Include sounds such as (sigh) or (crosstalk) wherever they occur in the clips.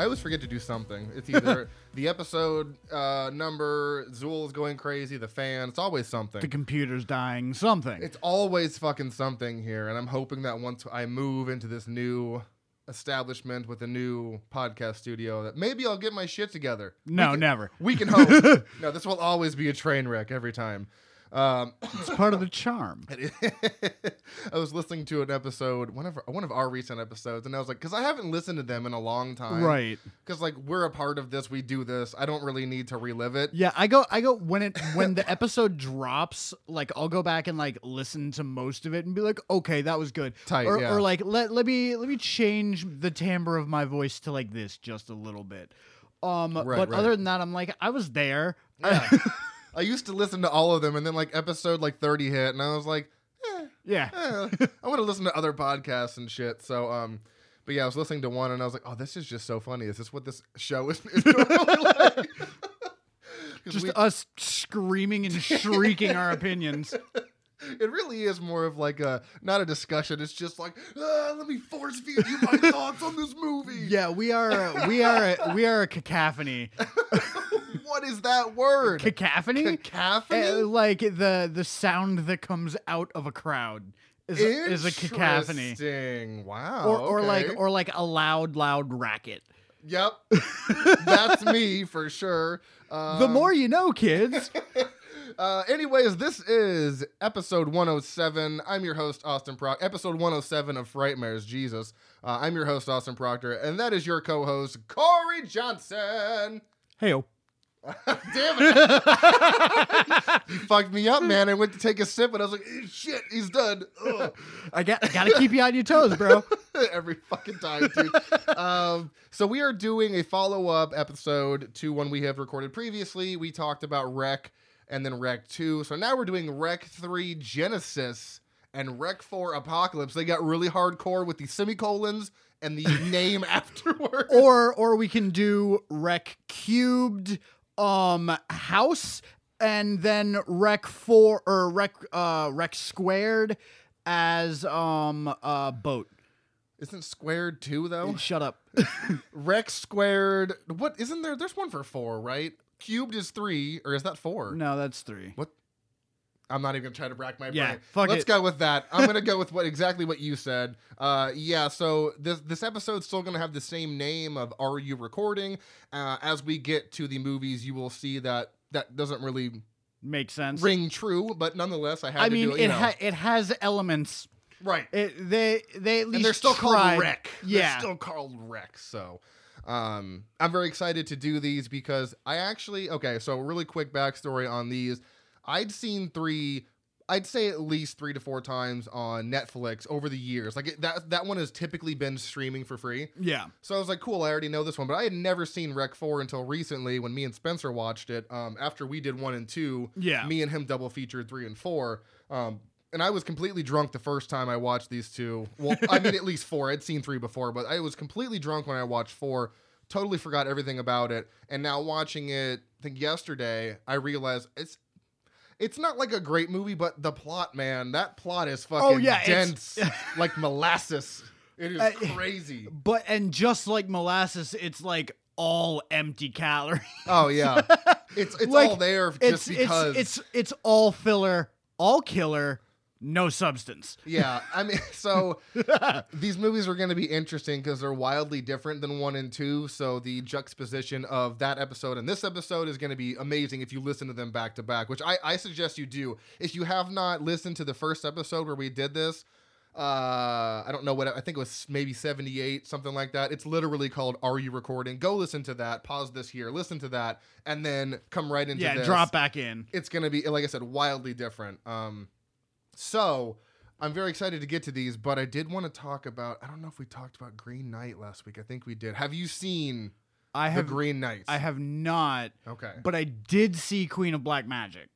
I always forget to do something. It's either (laughs) the episode uh, number, Zool is going crazy, the fan. It's always something. The computer's dying. Something. It's always fucking something here, and I'm hoping that once I move into this new establishment with a new podcast studio, that maybe I'll get my shit together. no, we can, never. We can hope. (laughs) no, this will always be a train wreck every time. Um, (coughs) It's part of the charm. (laughs) I was listening to an episode, one of our, one of our recent episodes, and I was like, because I haven't listened to them in a long time, Right. Because like we're a part of this, we do this. I don't really need to relive it. Yeah, I go I go when it when the episode drops, like I'll go back and like listen to most of it and be like, okay, that was good. Tight, or, yeah. or like let let me let me change the timbre of my voice to like this just a little bit. Um Right, but right. other than that, I'm like, I was there. Yeah. (laughs) I used to listen to all of them, and then like episode like thirty hit, and I was like, eh, Yeah. eh, I want to listen to other podcasts and shit. So um, but yeah, I was listening to one, and I was like, oh, this is just so funny. Is this what this show is, is normally (laughs) like? Just we- us screaming and shrieking our opinions. (laughs) It really is more of like a not a discussion. It's just like ah, let me force feed you my (laughs) thoughts on this movie. Yeah, we are we are a, we are a cacophony. What is that word? Cacophony? Cacophony. Uh, like the the sound that comes out of a crowd is a, is a cacophony. Interesting. Wow. Or, or like or like a loud loud racket. yep, (laughs) that's me for sure. Um, the more you know, kids. (laughs) Uh, anyways, this is episode 107. I'm your host, Austin Proctor. Episode 107 of Frightmares, Jesus. Uh, I'm your host, Austin Proctor, and that is your co host, Corey Johnson. Hey, Damn it. (laughs) you fucked me up, man. I went to take a sip and I was like, "Eh, shit, he's done. Ugh. I got I gotta keep you on your toes, bro. (laughs) Every fucking time, dude. um, so we are doing a follow up episode to one we have recorded previously. We talked about Rec and then Rec 2. So now we're doing Rec 3 Genesis and Rec 4 Apocalypse. They got really hardcore with the semicolons and the (laughs) name afterwards. Or or we can do rec cubed, um, house, and then rec four or rec uh rec squared as um uh boat. Isn't squared 2 though? Shut up. (laughs) Rec squared. What isn't there? There's one for 4, right? Cubed is 3, or is that 4? No, that's three. I'm not even gonna try to rack my Yeah, brain. Let's it. go with that. I'm gonna go (laughs) with what exactly what you said. Uh, yeah. So this this episode's still gonna have the same name of Are You Recording? Uh, as we get to the movies, you will see that that doesn't really make sense. ring true, but nonetheless, I had I to mean, do it. it ha- it has elements. right. It they they at least and they're still tried. called Rec. Yeah. They're still called Rec. So um, I'm very excited to do these because I actually okay. So really quick backstory on these. I'd seen three. I'd say at least three to four times on Netflix over the years. Like it, that that one has typically been streaming for free. Yeah. So I was like, cool, I already know this one, but I had never seen Rec 4 until recently when me and Spencer watched it. Um, after we did one and two, Yeah. me and him double featured three and four. Um, and I was completely drunk the first time I watched these two. Well, I mean, at least four. I'd seen three before, but I was completely drunk when I watched four. Totally forgot everything about it. And now watching it, I think yesterday, I realized it's. It's not like a great movie, but the plot, man, that plot is fucking Oh, yeah, dense, (laughs) like molasses. It is Uh, crazy. But and just like molasses, it's like all empty calories. Oh yeah, (laughs) it's it's Like, all there it's just because. it's it's it's all filler, all killer, no substance. yeah, I mean, (laughs) so (laughs) these movies are going to be interesting because they're wildly different than one and two. So the juxtaposition of that episode and this episode is going to be amazing if you listen to them back to back, which I, I suggest you do. If you have not listened to the first episode where we did this, uh, I don't know what I think it was maybe 78, something like that. It's literally called Are You Recording? Go listen to that, pause this here, listen to that, and then come right into yeah, this. drop back in. it's gonna be like I said, wildly different. Um, so I'm very excited to get to these, but I did want to talk about. I don't know if we talked about Green Knight last week. I think we did. Have you seen I the have Green Knight? I have not, Okay, but I did see Queen of Black Magic,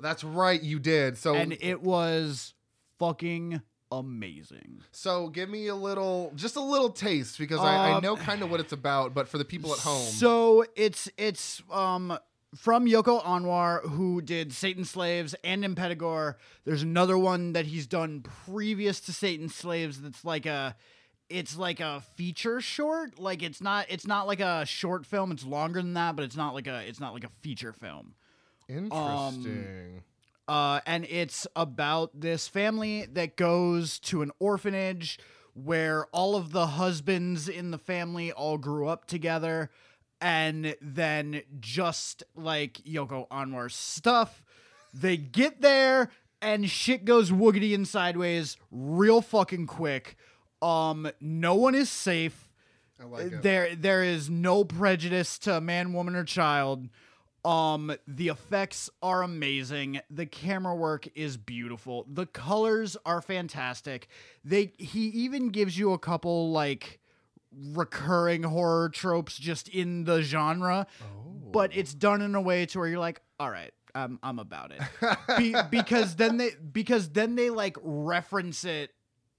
that's right, you did. So and it was fucking amazing. so give me a little, just a little taste because I, I Um, know kind of what it's about, but for the people at home, So it's it's um from Yoko Anwar, who did Satan Slaves and Impetigore. There's another one that he's done previous to Satan Slaves that's like a it's like a feature short. Like it's not it's not like a short film. It's longer than that, but it's not like a it's not like a feature film. Interesting. Uh, and it's about this family that goes to an orphanage where all of the husbands in the family all grew up together, and then just like Yoko Anwar's stuff, they get there and shit goes woogity and sideways real fucking quick. Um, no one is safe. I like it. There, there is no prejudice to man, woman, or child. Um, the effects are amazing. The camera work is beautiful. The colors are fantastic. They he even gives you a couple like recurring horror tropes just in the genre, but it's done in a way to where you're like, all right, I'm I'm about it. Be, (laughs) because then they because then they like reference it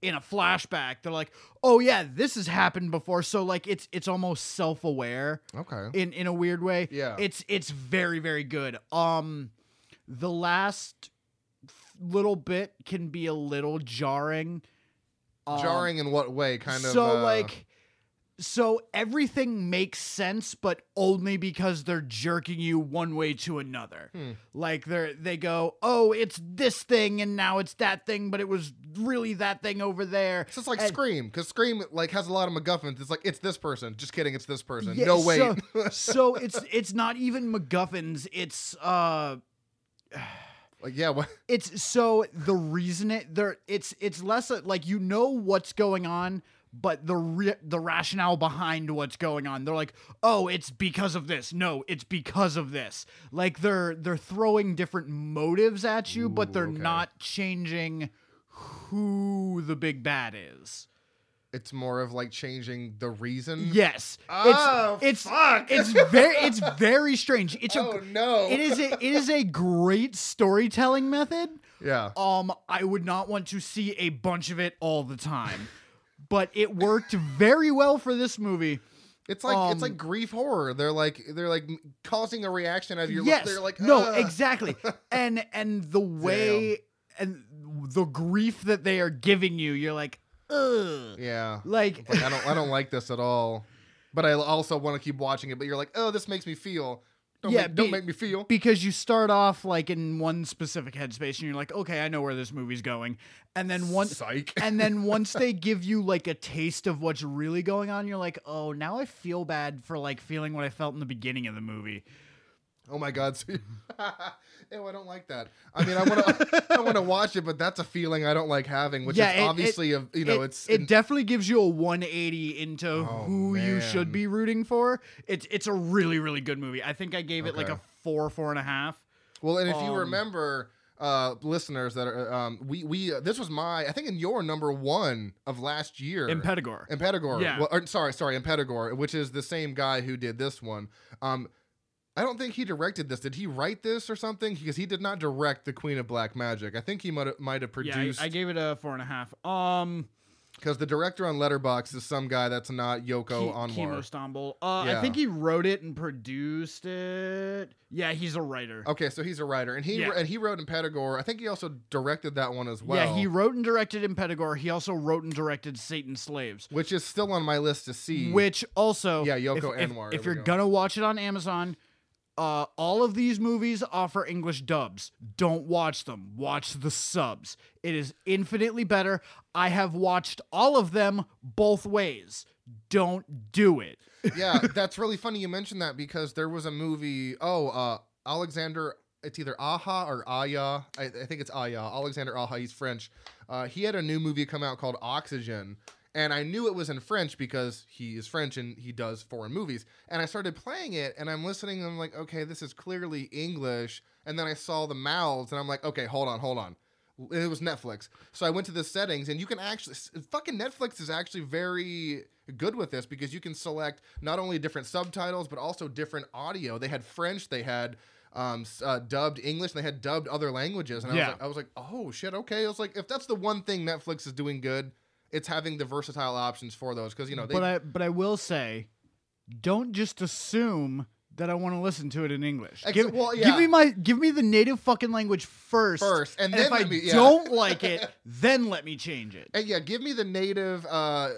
in a flashback. They're like, oh yeah, this has happened before. So like it's it's almost self aware Okay. in in a weird way. Yeah. It's it's very very good. Um the last little bit can be a little jarring. Um, Jarring in what way? Kind of. So uh, like so everything makes sense but only because they're jerking you one way to another. Hmm. Like they're they go, "Oh, it's this thing and now it's that thing, but it was really that thing over there." It's just like And- Scream, because Scream like has a lot of MacGuffins. It's like it's this person. Just kidding, it's this person. Yeah, no way. So, (laughs) so it's it's not even MacGuffins. It's uh like yeah, what? (sighs) it's so the reason it there it's it's less like you know what's going on but the re- the rationale behind what's going on they're like oh it's because of this no it's because of this like they're they're throwing different motives at you but they're okay. not changing who the big bad is It's more of like changing the reason. yes Oh, it's fuck. it's (laughs) it's very it's very strange it's a Oh no. it is a it is a great storytelling method Yeah. Um, I would not want to see a bunch of it all the time, but it worked very well for this movie. It's like um, it's like grief horror. They're like they're like causing a reaction out of your. yes, They're like no, exactly, (laughs) and and the way and the grief that they are giving you, you're like, ugh, Yeah. like, like I don't I don't like this at all. But I also want to keep watching it. But you're like, oh, this makes me feel. Don't Yeah, make, don't be- make me feel. because you start off like in one specific headspace, and you're like, okay, I know where this movie's going, and then once Psych. and then (laughs) once they give you like a taste of what's really going on, you're like, oh, now I feel bad for like feeling what I felt in the beginning of the movie. Oh my god. so- (laughs) Ew, I don't like that. I mean, I want to, I (laughs) want to watch it, but that's a feeling I don't like having, which Yeah, is it- it- obviously of you know, it, it's it definitely gives you a 180 into Oh, who you should be rooting for. It's it's a really really good movie. I think I gave it like a four four and a half. well, and if you um, remember, uh, listeners that are, um, we we uh, this was my, I think in your number one of last year Impetigore. in Pedigore. Yeah. Well, or, sorry, sorry, Impetigore, which is the same guy who did this one. Um, I don't think he directed this. Did he write this or something? Because he did not direct the Queen of Black Magic. I think he might have, might have produced. yeah, I. I gave it a four and a half. Um, Because the director on Letterboxd is some guy that's not Yoko Ke- Anwar. Uh, Yeah. I think he wrote it and produced it. Yeah, he's a writer. Okay, so he's a writer, and he Yeah. and he wrote Impetigore. I think he also directed that one as well. yeah, he wrote and directed Impetigore. He also wrote and directed Satan's Slaves. which is still on my list to see. Which also, Yeah, Yoko if, if- Anwar, If, we you're go. gonna watch it on Amazon, uh, all of these movies offer English dubs. Don't watch them. Watch the subs. It is infinitely better. I have watched all of them both ways. Don't do it. yeah, (laughs) that's really funny you mentioned that because there was a movie. Oh, uh, Alexander. It's either Aha or Aya. I, I think it's Aya. Alexander Aha. He's French. Uh, he had a new movie come out called Oxygen, and I knew it was in French because he is French and he does foreign movies. And I started playing it, and I'm listening. And I'm like, okay, this is clearly English. And then I saw the mouths, and I'm like, okay, hold on, hold on. It was Netflix. So I went to the settings, and you can actually fucking Netflix is actually very good with this because you can select not only different subtitles but also different audio. They had French, they had um, uh, dubbed English, they had dubbed other languages, and I Yeah. was like, I was like, oh shit, okay. I was like, if that's the one thing Netflix is doing good, it's having the versatile options for those because you know they but I but I will say, don't just assume that I want to listen to it in English. Ex- give, well, give me my give me the native fucking language first. First, and and then if I me- yeah. don't like it, (laughs) then let me change it. And yeah, give me the native uh,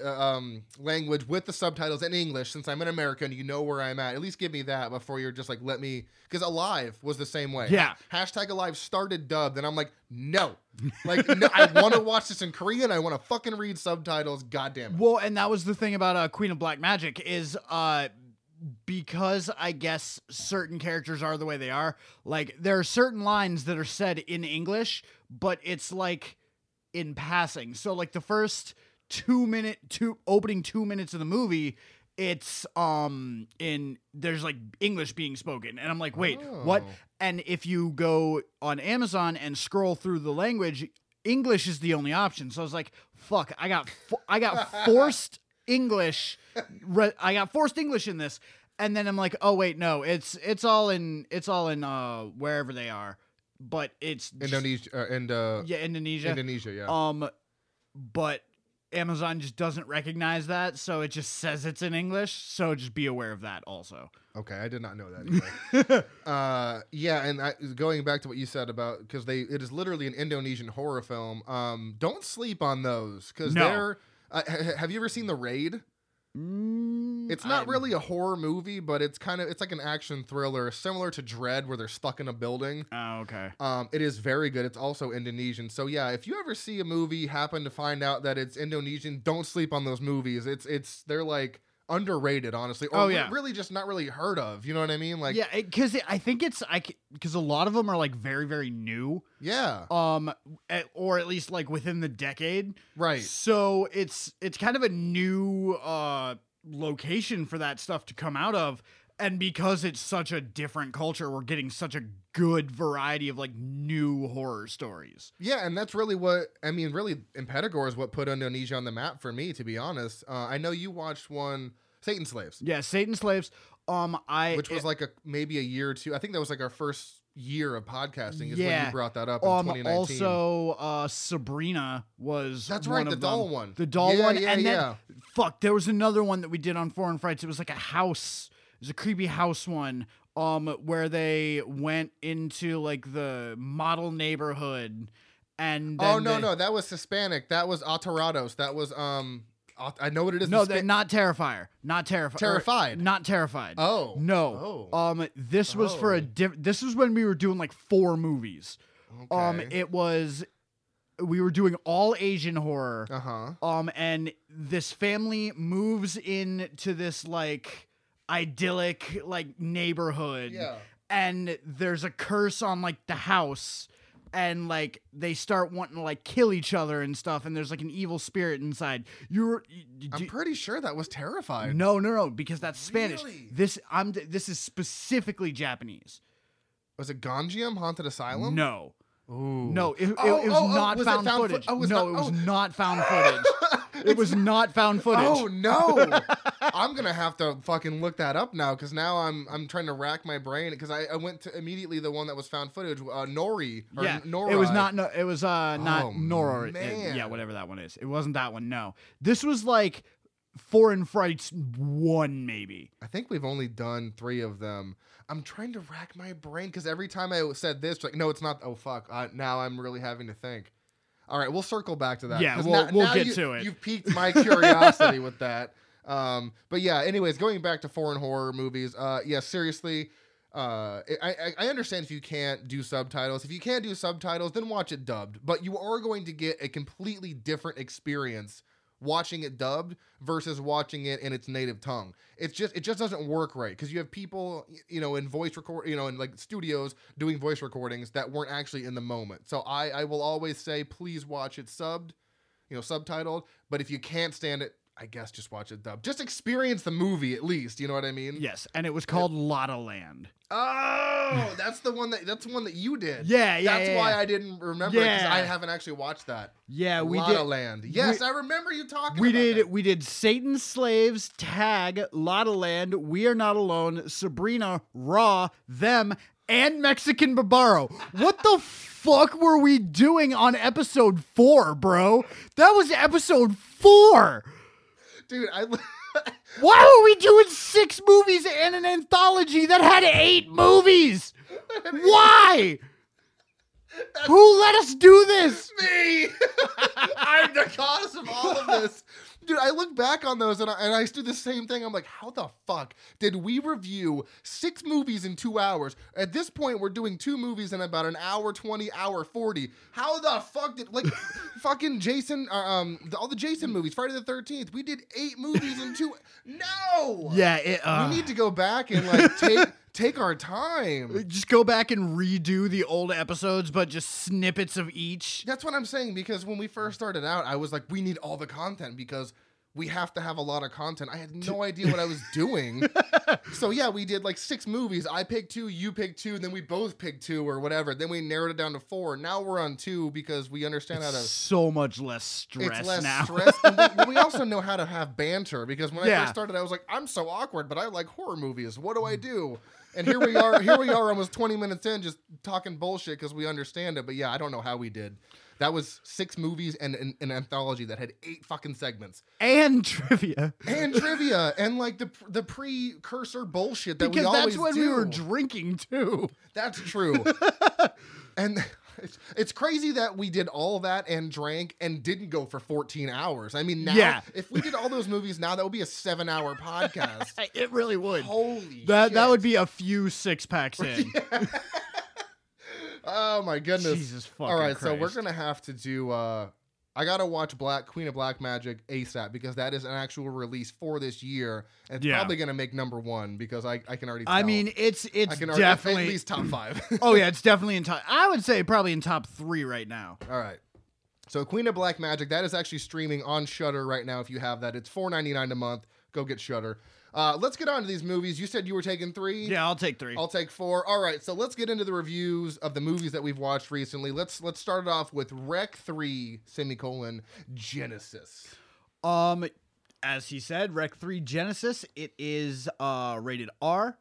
uh, um, language with the subtitles in English, since I'm an American. You know where I'm at. At least give me that before you're just like let me. Because Alive was the same way. Yeah. Hashtag Alive started dubbed, and I'm like, no, (laughs) like no, I want to watch this in Korean. I want to fucking read subtitles. Goddamn it. Well, and that was the thing about uh, Queen of Black Magic is uh because I guess certain characters are the way they are. Like there are certain lines that are said in English, but it's like in passing. So like the first two minute two opening two minutes of the movie it's um in there's like english being spoken and i'm like wait what Oh. and if you go on amazon and scroll through the language english is the only option so i was like fuck i got fo- i got (laughs) forced english (laughs) re- i got forced english in this and then i'm like oh wait no it's it's all in it's all in uh wherever they are but it's just- Indonesia uh, and uh, yeah indonesia Indonesia, yeah. um, but Amazon just doesn't recognize that, so it just says it's in English. So just be aware of that also. Okay, I did not know that. Either. (laughs) uh, yeah, and I, going back to what you said about because they it is literally an Indonesian horror film. Um, don't sleep on those because No. they're. Uh, ha- have you ever seen The Raid? It's not I- really a horror movie, but it's kind of it's like an action thriller similar to Dredd, where they're stuck in a building. Oh, okay. Um, it is very good. It's also Indonesian. So yeah, if you ever see a movie, happen to find out that it's Indonesian, don't sleep on those movies. It's it's they're like underrated, honestly. Or Oh, yeah. really just not really heard of. You know what I mean? Like yeah, because I think it's I because a lot of them are like very very new, yeah, um, at, or at least like within the decade. right. So it's it's kind of a new uh location for that stuff to come out of. And because it's such a different culture, we're getting such a good variety of like new horror stories. Yeah, and that's really what I mean. Really, Impetigore is what put Indonesia on the map for me. To be honest, uh, I know you watched one, Satan Slaves, Yeah, Satan slaves. Um, I which was it- like a maybe a year or two. I think that was like our first year of podcasting. Is when Yeah. you brought that up in um 2019. also uh Sabrina was that's one right, the doll them. one, The doll Yeah, one, yeah, and then fuck, there was another one that we did on Foreign Frights. It was like a house. Was a creepy house one. Um, where they went into like the model neighborhood, and Oh no, they- no, that was Hispanic. That was Aterrados. That was um. I know what it is. no, in that not Terrifier, not Terrifier, Terrified. not Terrified. Oh no, Oh. um, this was for a Oh. diff- This was when we were doing like four movies. Um, it was we were doing all Asian horror. uh huh. Um, and this family moves into this like idyllic like neighborhood. Yeah. And there's a curse on like the house. And like they start wanting to like kill each other and stuff, and there's like an evil spirit inside. You're, you, I'm pretty sure that was terrifying no, no, no, because that's Spanish. Really? This I'm this is specifically Japanese. Was it Gonjiam Haunted Asylum? No, Ooh. no, it, it- Oh, it was oh, oh, not was found, found fo- footage. oh, was no, not- it was oh. not found footage. (laughs) it was not found footage. Oh no! (laughs) I'm gonna have to fucking look that up now because now I'm I'm trying to rack my brain because I, I went to immediately the one that was found footage, uh, Nori. Or yeah, Nora. it was not. No, it was uh not Oh, Nora. it- yeah, whatever that one is. It wasn't that one. No, this was like Foreign Frights one maybe. I think we've only done three of them. I'm trying to rack my brain because every time I said this, like, no, it's not. Oh fuck! Uh, now I'm really having to think. All right, we'll circle back to that. Yeah, we'll- now- we'll now get you- to it. You've piqued my curiosity with that. Um, but yeah, anyways, going back to foreign horror movies. Uh, yeah, seriously. Uh, I I understand if you can't do subtitles. If you can't do subtitles, then watch it dubbed. But you are going to get a completely different experience watching it dubbed versus watching it in its native tongue. It's just it just doesn't work right because you have people you know in voice record you know in like studios doing voice recordings that weren't actually in the moment. So I I will always say please watch it subbed, you know subtitled. But if you can't stand it, I guess just watch it dubbed. Just experience the movie at least. You know what I mean? Yes, and it was called Laddaland. Oh, (laughs) that's the one that that's the one that you did. Yeah, yeah, That's yeah, why yeah. I didn't remember it because I haven't actually watched that. Yeah, we La did. La Land. Yes, I remember you talking. We about did that. we did Satan's Slaves, Tag, Laddaland, We Are Not Alone, Sabrina, Raw, Them, and Mexican Barbaro. What the fuck were we doing on episode four, bro? That was episode four. Dude. I (laughs) Why were we doing six movies and an anthology that had eight movies? Why? Who let us do this? (laughs) me. (laughs) I'm the cause of all of this. Dude, I look back on those and I, and I do the same thing. I'm like, how the fuck did we review six movies in two hours? At this point, we're doing two movies in about an hour 20, hour 40. How the fuck did, like, (laughs) fucking Jason, uh, um, the, all the Jason movies, Friday the 13th, we did eight movies in two. (laughs) No! Yeah, it, uh, We need to go back and, like, take. Take our time. Uh, just go back and redo the old episodes, but just snippets of each. That's what I'm saying because when we first started out, I was like, we need all the content because we have to have a lot of content. I had no idea what I was doing. (laughs) so yeah, we did like six movies. I picked two, you picked two, and then we both picked two or whatever. Then we narrowed it down to four. Now we're on two because we understand how to. So much less stress It's less now. stress. and we, we (laughs) also know how to have banter because when I Yeah. first started, I was like, I'm so awkward, but I like horror movies. What do I mm. do? And here we are. Here we are, almost 20 minutes in, just talking bullshit because we understand it. But yeah, I don't know how we did. That was six movies and an, an anthology that had eight fucking segments and trivia. and trivia and like the the precursor bullshit that we Because always that's when do. we were drinking too. That's true. (laughs) and it's, it's crazy that we did all that and drank and didn't go for 14 hours. I mean, now, Yeah. if we did all those movies now, that would be a seven hour podcast. (laughs) It really would. Holy That that would be a few six packs (laughs) in. Oh my goodness. Jesus fucking all right, so we're going to have to do. uh I gotta watch Black Queen of Black Magic ASAP because that is an actual release for this year. And it's Yeah. probably gonna make number one because I, I can already. I mean, it's I it's can already definitely at least top five. (laughs) oh yeah, it's (laughs) definitely in top. I would say probably in top three right now. All right. So Queen of Black Magic that is actually streaming on Shudder right now. If you have that, it's four ninety nine a month. Go get Shudder. Uh, let's get on to these movies. You said you were taking three. Yeah, I'll take three. I'll take four. All right, so let's get into the reviews of the movies that we've watched recently. Let's let's start it off with Rec Three semicolon Genesis. Um, as he said, Rec Three Genesis. It is uh rated R.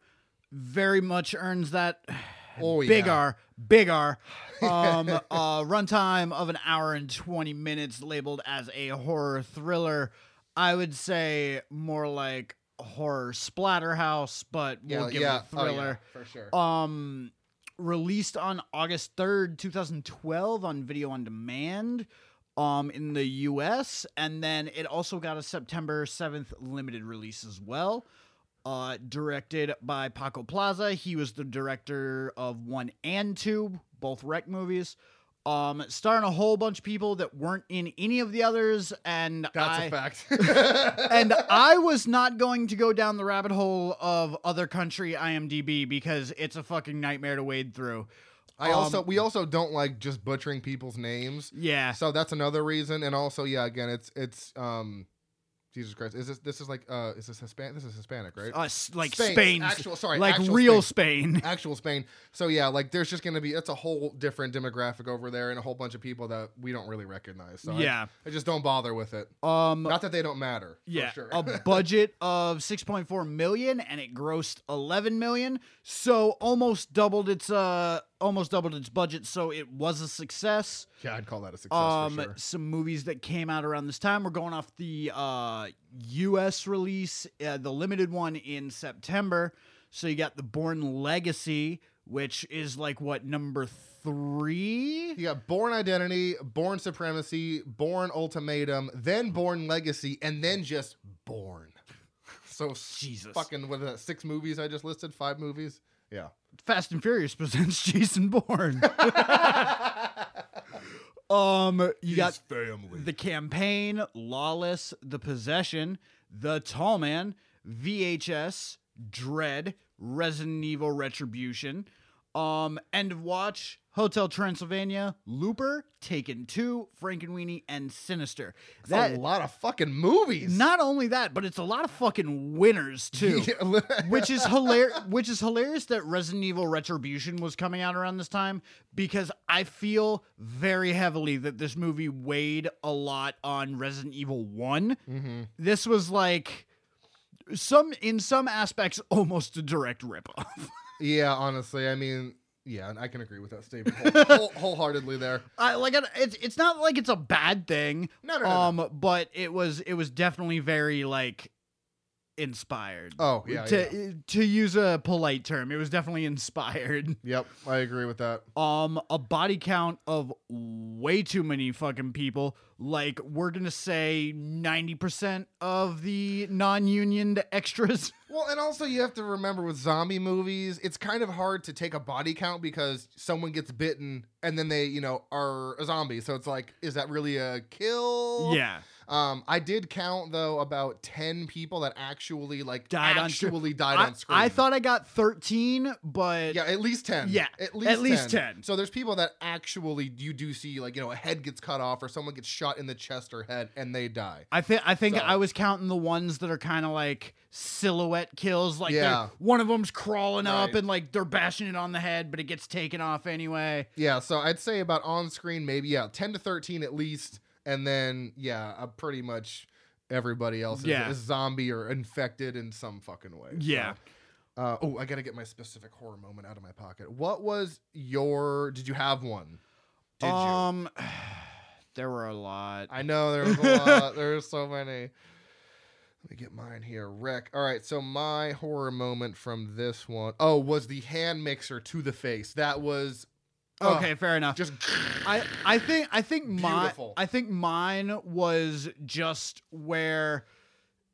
Very much earns that. (sighs) Oh Big yeah. R, big R. (laughs) Um, uh, runtime of an hour and 20 minutes, labeled as a horror thriller. I would say more like horror splatterhouse, but we'll Yeah, give yeah, it a oh, yeah, thriller. for sure. Um, released on August 3rd, 2012 on video on demand um in the US and then it also got a September 7th limited release as well. Uh directed by Paco Plaza. He was the director of 1 and 2, both rec movies. Um starring a whole bunch of people that weren't in any of the others and That's I, a fact. (laughs) and (laughs) I was not going to go down the rabbit hole of other country IMDb because it's a fucking nightmare to wade through. I also Um, we also don't like just butchering people's names. Yeah. So that's another reason, and also yeah, again, it's it's um, Jesus Christ, is this this is like uh, is this Hispanic? This is Hispanic, right? Us like Spain, Spain, actual- sorry, like actual real Spain. (laughs) Actual Spain. So yeah, like there's just gonna be it's a whole different demographic over there, and a whole bunch of people that we don't really recognize. So Yeah. I, just don't bother with it. Um, Not that they don't matter. for yeah, sure. a (laughs) budget of 6.4 million and it grossed 11 million, so almost doubled its uh almost doubled its budget, so it was a success. yeah, I'd call that a success um for sure. some movies that came out around this time we're going off the uh us release uh, the limited one in september so you got the Bourne legacy which is like what number three You got Bourne Identity, Bourne Supremacy, Bourne Ultimatum, then Bourne Legacy, and then just Bourne. So Jesus. fucking what is that? Six movies I just listed, five movies. Yeah. Fast and furious (laughs) presents jason bourne (laughs) um you got family. the campaign lawless the possession the tall man vhs Dredd resident evil retribution um end of watch hotel transylvania looper taken 2 frankenweenie and sinister That's a lot of fucking movies. not only that but it's a lot of fucking winners too (laughs) which is hilarious which is hilarious that Resident Evil Retribution was coming out around this time because I feel very heavily that this movie weighed a lot on Resident Evil one Mhm. This was like some in some aspects almost a direct ripoff. (laughs) Yeah, honestly, I mean, yeah, and I can agree with that statement (laughs) whole, whole, wholeheartedly there. I like it, it's it's not like it's a bad thing. No, no, no, no. Um but it was it was definitely very like inspired. Oh, yeah, To to use a polite term, it was definitely inspired. (laughs) Yep, I agree with that. Um, a body count of way too many fucking people. Like we're gonna say ninety percent of the non-union extras. (laughs) Well, and also you have to remember with zombie movies, it's kind of hard to take a body count because someone gets bitten and then they, you know, are a zombie. So it's like, is that really a kill? yeah, Um, I did count though about ten people that actually like Died on screen. actually died I, on screen. I thought I got thirteen, but Yeah, at least ten. Yeah, at least at least 10. So there's people that actually you do see like you know a head gets cut off or someone gets shot in the chest or head and they die. I think I think So- I was counting the ones that are kind of like silhouette kills. Like Yeah. one of them's crawling up and like they're bashing it on the head, but it gets taken off anyway. Yeah, so I'd say about on screen maybe yeah ten to thirteen at least, and then yeah, uh, pretty much everybody else is, Yeah. is zombie or infected in some fucking way. So, Yeah. uh, oh, I gotta get my specific horror moment out of my pocket. What was your? Did you have one? Did you? um, (sighs) there were a lot. I know there was a lot. (laughs) There's so many. Let me get mine here. Wreck. All right, so my horror moment from this one, oh, was the hand mixer to the face. That was Okay, fair enough. just I I think I think my Beautiful. I think mine was just where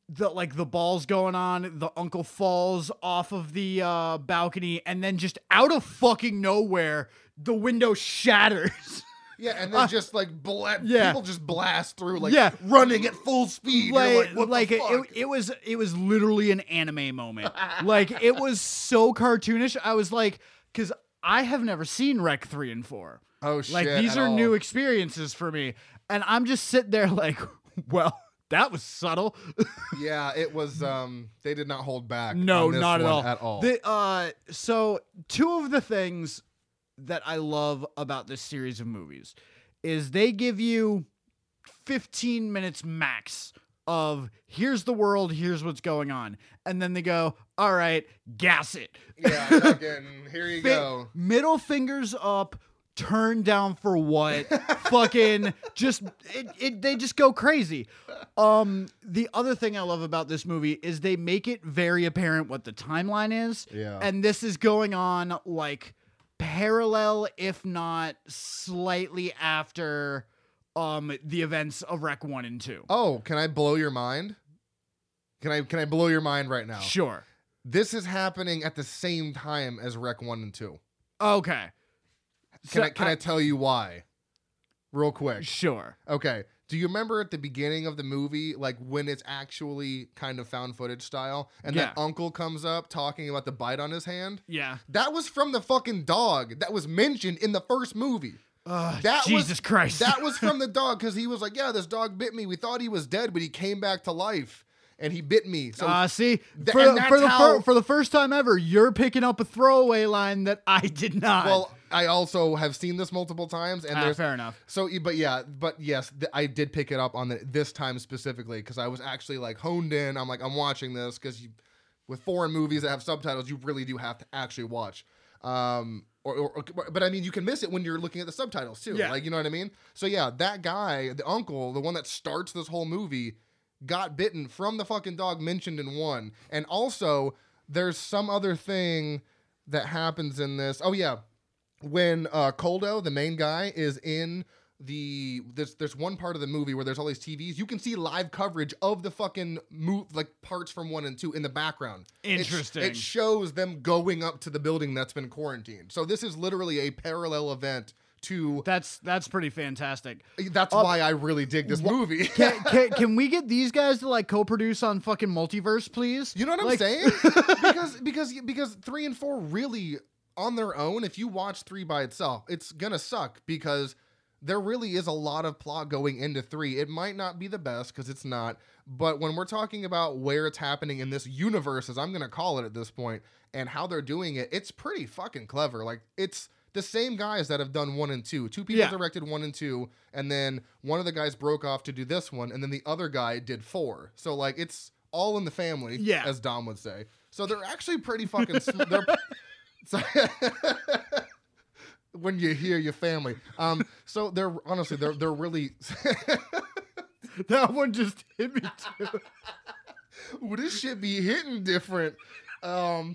the like the ball's going on, the uncle falls off of the uh balcony and then just out of fucking nowhere the window shatters. (laughs) yeah, and then Uh, just like bla- yeah. people just blast through like Yeah. running at full speed. You're like like, what like the it, fuck? it, it was it was literally an anime moment. like it was so cartoonish. I was like cuz I have never seen Rec 3 and 4. oh shit! Like these are all. new experiences for me. And I'm just sitting there like, (laughs) well, that was subtle. (laughs) Yeah, it was. Um, they did not hold back. no, on this not at all. At all. The, uh, so two of the things that I love about this series of movies is they give you 15 minutes max of here's the world, here's what's going on. And then they go, all right, gas it. yeah, fucking, here you (laughs) Fi- go. Middle fingers up, turn down for what? (laughs) Fucking just it, it they just go crazy. Um the other thing I love about this movie is they make it very apparent what the timeline is. Yeah. And this is going on like parallel if not slightly after um the events of Rec 1 and 2. Oh, can I blow your mind? Can I can I blow your mind right now? Sure. This is happening at the same time as Rec One and Two. Okay. Can So I can I, tell you why? Real quick. Sure. Okay. Do you remember at the beginning of the movie, like when it's actually kind of found footage style, and that uncle comes up talking about the bite on his hand? Yeah. That was from the fucking dog that was mentioned in the first movie. Ugh, That was- Jesus Christ. That was from (laughs) the dog because he was like, "Yeah, this dog bit me. We thought he was dead, but he came back to life and he bit me." So uh, see, Th- for, the, for, the fir- for the first time ever, you're picking up a throwaway line that I did not. well, I also have seen this multiple times, and Ah, there's fair enough. So, but yeah, but yes, th- I did pick it up on the, this time specifically because I was actually like honed in. I'm like, I'm watching this because with foreign movies that have subtitles, you really do have to actually watch. Um, or, or, or- but I mean, you can miss it when you're looking at the subtitles too. Yeah. Like, you know what I mean? So yeah, that guy, the uncle, the one that starts this whole movie, got bitten from the fucking dog mentioned in one, and also there's some other thing that happens in this. Oh yeah, when uh Koldo, the main guy, is in the there's there's one part of the movie where there's all these TVs. You can see live coverage of the fucking move like parts from one and two in the background. It Interesting. It, shows them going up to the building that's been quarantined. So this is literally a parallel event to. That's that's pretty fantastic. That's Uh, why I really dig this movie. (laughs) Can, (laughs) can, can we get these guys to like co-produce on fucking multiverse, please? You know what I'm Like- saying? (laughs) because because because three and four really on their own, if you watch three by itself, it's gonna suck because there really is a lot of plot going into three. It might not be the best because it's not, but when we're talking about where it's happening in this universe, as I'm gonna call it at this point, and how they're doing it, it's pretty fucking clever. Like it's the same guys that have done one and two. Two people Yeah. directed one and two, and then one of the guys broke off to do this one, and then the other guy did four. So like it's all in the family, Yeah. as Dom would say. So they're actually pretty (laughs) fucking. sm- they're, so, (laughs) when you hear your family, um, so they're honestly they're they're really. (laughs) That one just hit me too. Ooh, this shit be hitting different. Um,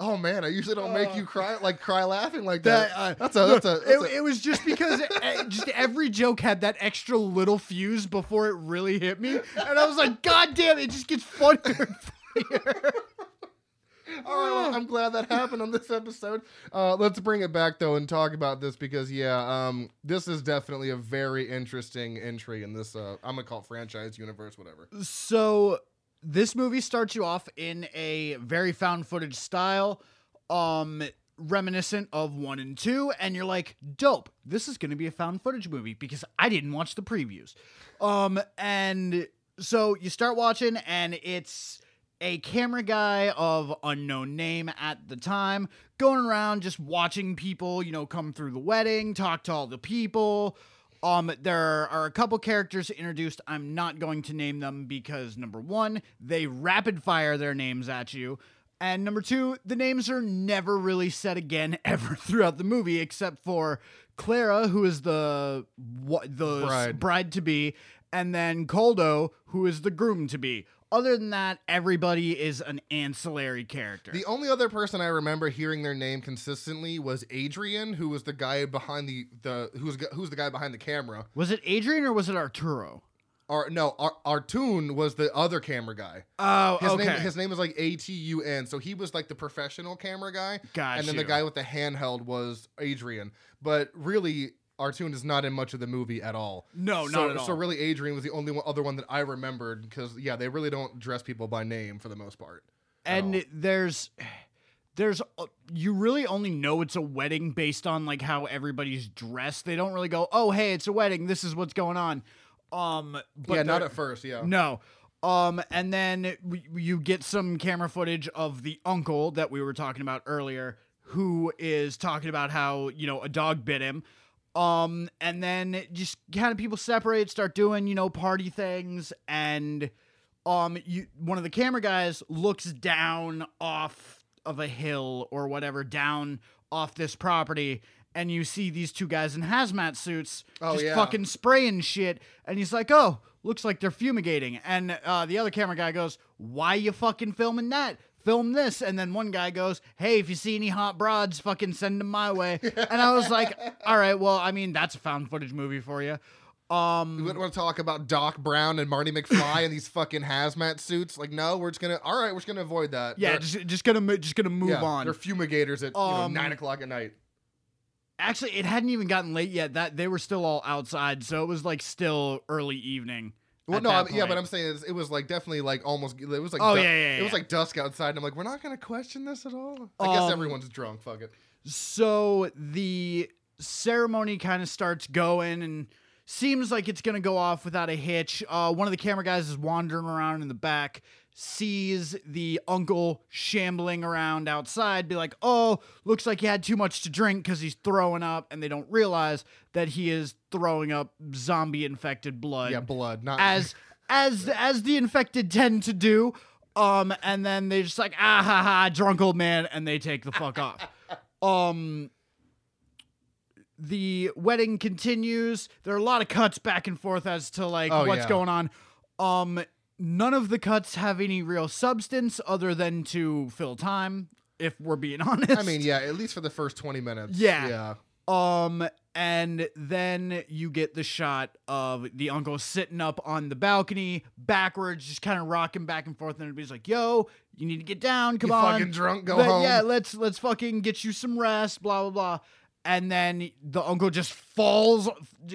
oh man, I usually don't make you cry like cry laughing like that. That, uh, that's a that's a. That's it, a it was just because eh, just every joke had that extra little fuse before it really hit me, and I was like, God damn, it just gets funnier and funnier. All right, well, I'm glad that happened on this episode. Uh, let's bring it back though and talk about this because yeah, um, this is definitely a very interesting entry in this. Uh, I'm gonna call it franchise universe, whatever. So this movie starts you off in a very found footage style, um, reminiscent of one and two, and you're like, dope. This is going to be a found footage movie because I didn't watch the previews. Um, and so you start watching, and it's a camera guy of unknown name at the time going around just watching people, you know, come through the wedding, talk to all the people. Um, there are a couple characters introduced. I'm not going to name them because number one, they rapid fire their names at you. And number two, the names are never really said again (laughs) ever throughout the movie, except for Clara, who is the what the Bride. bride to be, and then Koldo, who is the groom to be. Other than that, everybody is an ancillary character. The only other person I remember hearing their name consistently was Adrian, who was the guy behind the the who's who's the guy behind the camera. was it Adrian or was it Arturo? Or no, Ar- Artun was the other camera guy. Oh, His okay. name his name was like A T U N. So he was like the professional camera guy. Got and then the guy with the handheld was Adrian. But really, Artun is not in much of the movie at all. No, so, not at all. So really, Adrian was the only one, other one that I remembered because yeah, they really don't dress people by name for the most part. and all. there's there's uh, you really only know it's a wedding based on like how everybody's dressed. They don't really go, "Oh, hey, it's a wedding. This is what's going on." Um, but yeah, not at first. Yeah. No. Um, and then w- you get some camera footage of the uncle that we were talking about earlier, who is talking about how you know a dog bit him. Um, and then just kind of people separate, start doing you know party things, and um, you one of the camera guys looks down off of a hill or whatever down off this property. And you see these two guys in hazmat suits Oh, just yeah. fucking spraying shit, and he's like, "Oh, looks like they're fumigating." And uh, the other camera guy goes, "Why you fucking filming that? Film this." And then one guy goes, "Hey, if you see any hot broads, fucking send them my way." (laughs) and I was like, "All right, well, I mean, that's a found footage movie for you." Um, We wouldn't want to talk about Doc Brown and Marty McFly and these fucking hazmat suits. Like, no, we're just gonna. All right, we're just gonna avoid that. yeah, They're- just just gonna just gonna move yeah, on. They're fumigators at you know, Um, nine o'clock at night. Actually, it hadn't even gotten late yet. That they were still all outside, so it was like still early evening. Well, no, I, yeah, but. I'm saying it's- it was like definitely like almost. It was like Oh, du- yeah, yeah, It was like dusk outside, and I'm like, we're not gonna question this at all. I guess Um, everyone's drunk. Fuck it. So the ceremony kind of starts going and seems like it's going to go off without a hitch. Uh, one of the camera guys is wandering around in the back, sees the uncle shambling around outside, be like, oh, looks like he had too much to drink because he's throwing up. And they don't realize that he is throwing up zombie infected blood Yeah, blood. Not as (laughs) as as the infected tend to do. Um, and then they just like ah ha ha drunk old man, and they take the fuck off. (laughs) Um, the wedding continues. There are a lot of cuts back and forth as to like Oh, what's yeah. going on. Um, none of the cuts have any real substance other than to fill time. If we're being (laughs) honest, I mean, yeah, at least for the first twenty minutes. Yeah. Yeah. Um, and then you get the shot of the uncle sitting up on the balcony, backwards, just kind of rocking back and forth, and everybody's like, "Yo, you need to get down. Come You on, fucking drunk, go Let- home. Yeah, let's let's fucking get you some rest. Blah blah blah." And then the uncle just falls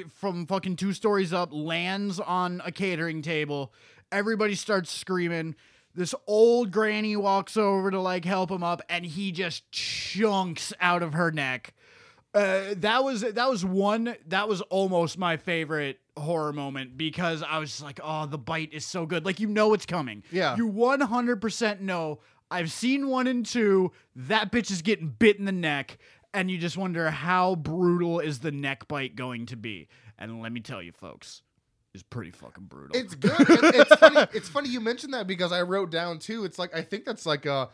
from fucking two stories up, lands on a catering table. Everybody starts screaming. This old granny walks over to like help him up, and he just chunks out of her neck. Uh, that was that was one that was almost my favorite horror moment because I was like, oh, the bite is so good. Like you know it's coming. Yeah. You one hundred percent know. I've seen one and two. That bitch is getting bit in the neck, and you just wonder how brutal is the neck bite going to be. And let me tell you, folks, it's pretty fucking brutal. It's good. It's funny. It's funny you mentioned that because I wrote down too. It's like I think that's like a